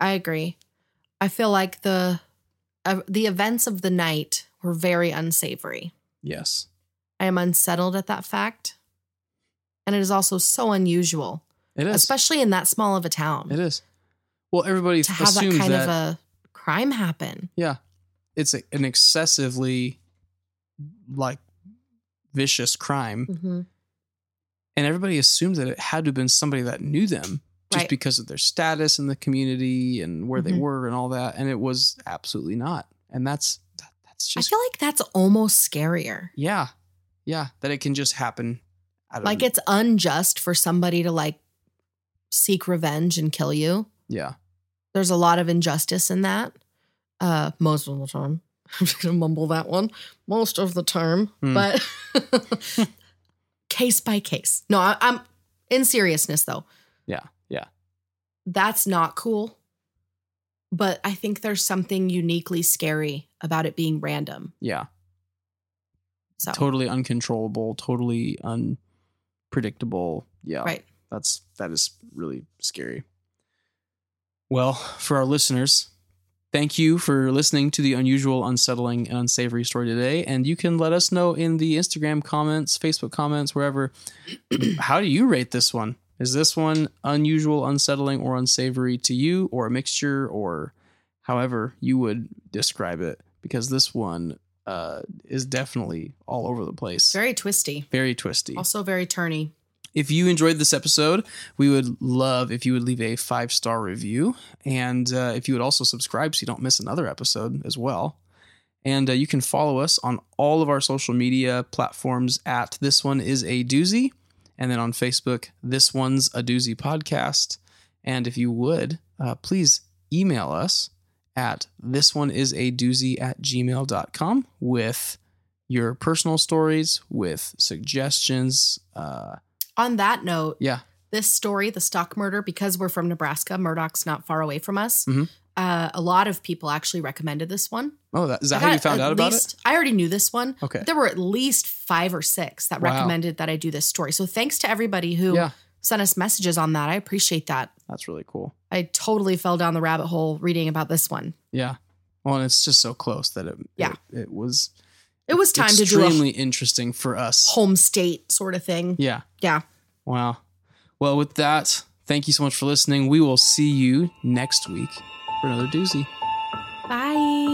Speaker 2: I agree. I feel like the uh, the events of the night were very unsavory.
Speaker 1: Yes.
Speaker 2: I am unsettled at that fact. And it is also so unusual,
Speaker 1: It is.
Speaker 2: especially in that small of a town,
Speaker 1: It is. Well, everybody
Speaker 2: to have that kind
Speaker 1: that,
Speaker 2: of a crime happen.
Speaker 1: yeah, it's a, an excessively like vicious crime,
Speaker 2: Mm-hmm.
Speaker 1: and everybody assumes that it had to have been somebody that knew them just
Speaker 2: Right.
Speaker 1: because of their status in the community and where they
Speaker 2: Mhm.
Speaker 1: were and all that, and it was absolutely not. And that's that, that's
Speaker 2: I feel like that's almost scarier.
Speaker 1: yeah, yeah, that it can just happen.
Speaker 2: Like it's unjust for somebody to like seek revenge and kill you.
Speaker 1: yeah,
Speaker 2: There's a lot of injustice in that. Uh most of the time. I'm just gonna mumble that one. Most of the time.
Speaker 1: Hmm.
Speaker 2: But case by case. No, I, I'm in seriousness though.
Speaker 1: yeah, yeah,
Speaker 2: That's not cool. But I think there's something uniquely scary about it being random.
Speaker 1: yeah.
Speaker 2: So
Speaker 1: Totally uncontrollable, totally unpredictable. Yeah,
Speaker 2: right.
Speaker 1: that's that is really scary. Well, for our listeners, thank you for listening to the unusual, unsettling, and unsavory story today. And you can let us know in the Instagram comments, Facebook comments, wherever. how do you rate this one? Is this one unusual, unsettling, or unsavory to you, or a mixture, or however you would describe it? Because this one uh, is definitely all over the place.
Speaker 2: Very twisty.
Speaker 1: Very twisty.
Speaker 2: Also very turny.
Speaker 1: If you enjoyed this episode, we would love if you would leave a five star review. And uh, if you would also subscribe so you don't miss another episode as well. And uh, you can follow us on all of our social media platforms at This One Is a Doozy. And then on Facebook, This One's a Doozy Podcast. And if you would, uh, please email us at This One Is a Doozy at gmail.com with your personal stories, with suggestions. Uh,
Speaker 2: On that note,
Speaker 1: yeah.
Speaker 2: this story, the stock murder, because we're from Nebraska, Murdock's not far away from us.
Speaker 1: Mhm.
Speaker 2: Uh, a lot of people actually recommended this one.
Speaker 1: Oh, that, is that how you found out about it?
Speaker 2: I already knew this one.
Speaker 1: Okay.
Speaker 2: There were at least five or six that
Speaker 1: Wow.
Speaker 2: recommended that I do this story. So thanks to everybody who
Speaker 1: Yeah.
Speaker 2: sent us messages on that. I appreciate that.
Speaker 1: That's really cool.
Speaker 2: I totally fell down the rabbit hole reading about this one.
Speaker 1: Yeah. Well, and it's just so close that it
Speaker 2: Yeah.
Speaker 1: it, it was
Speaker 2: It was time to do
Speaker 1: extremely interesting for us.
Speaker 2: home state sort of thing.
Speaker 1: Yeah.
Speaker 2: Yeah.
Speaker 1: Wow. Well, with that, thank you so much for listening. We will see you next week for another doozy.
Speaker 2: Bye.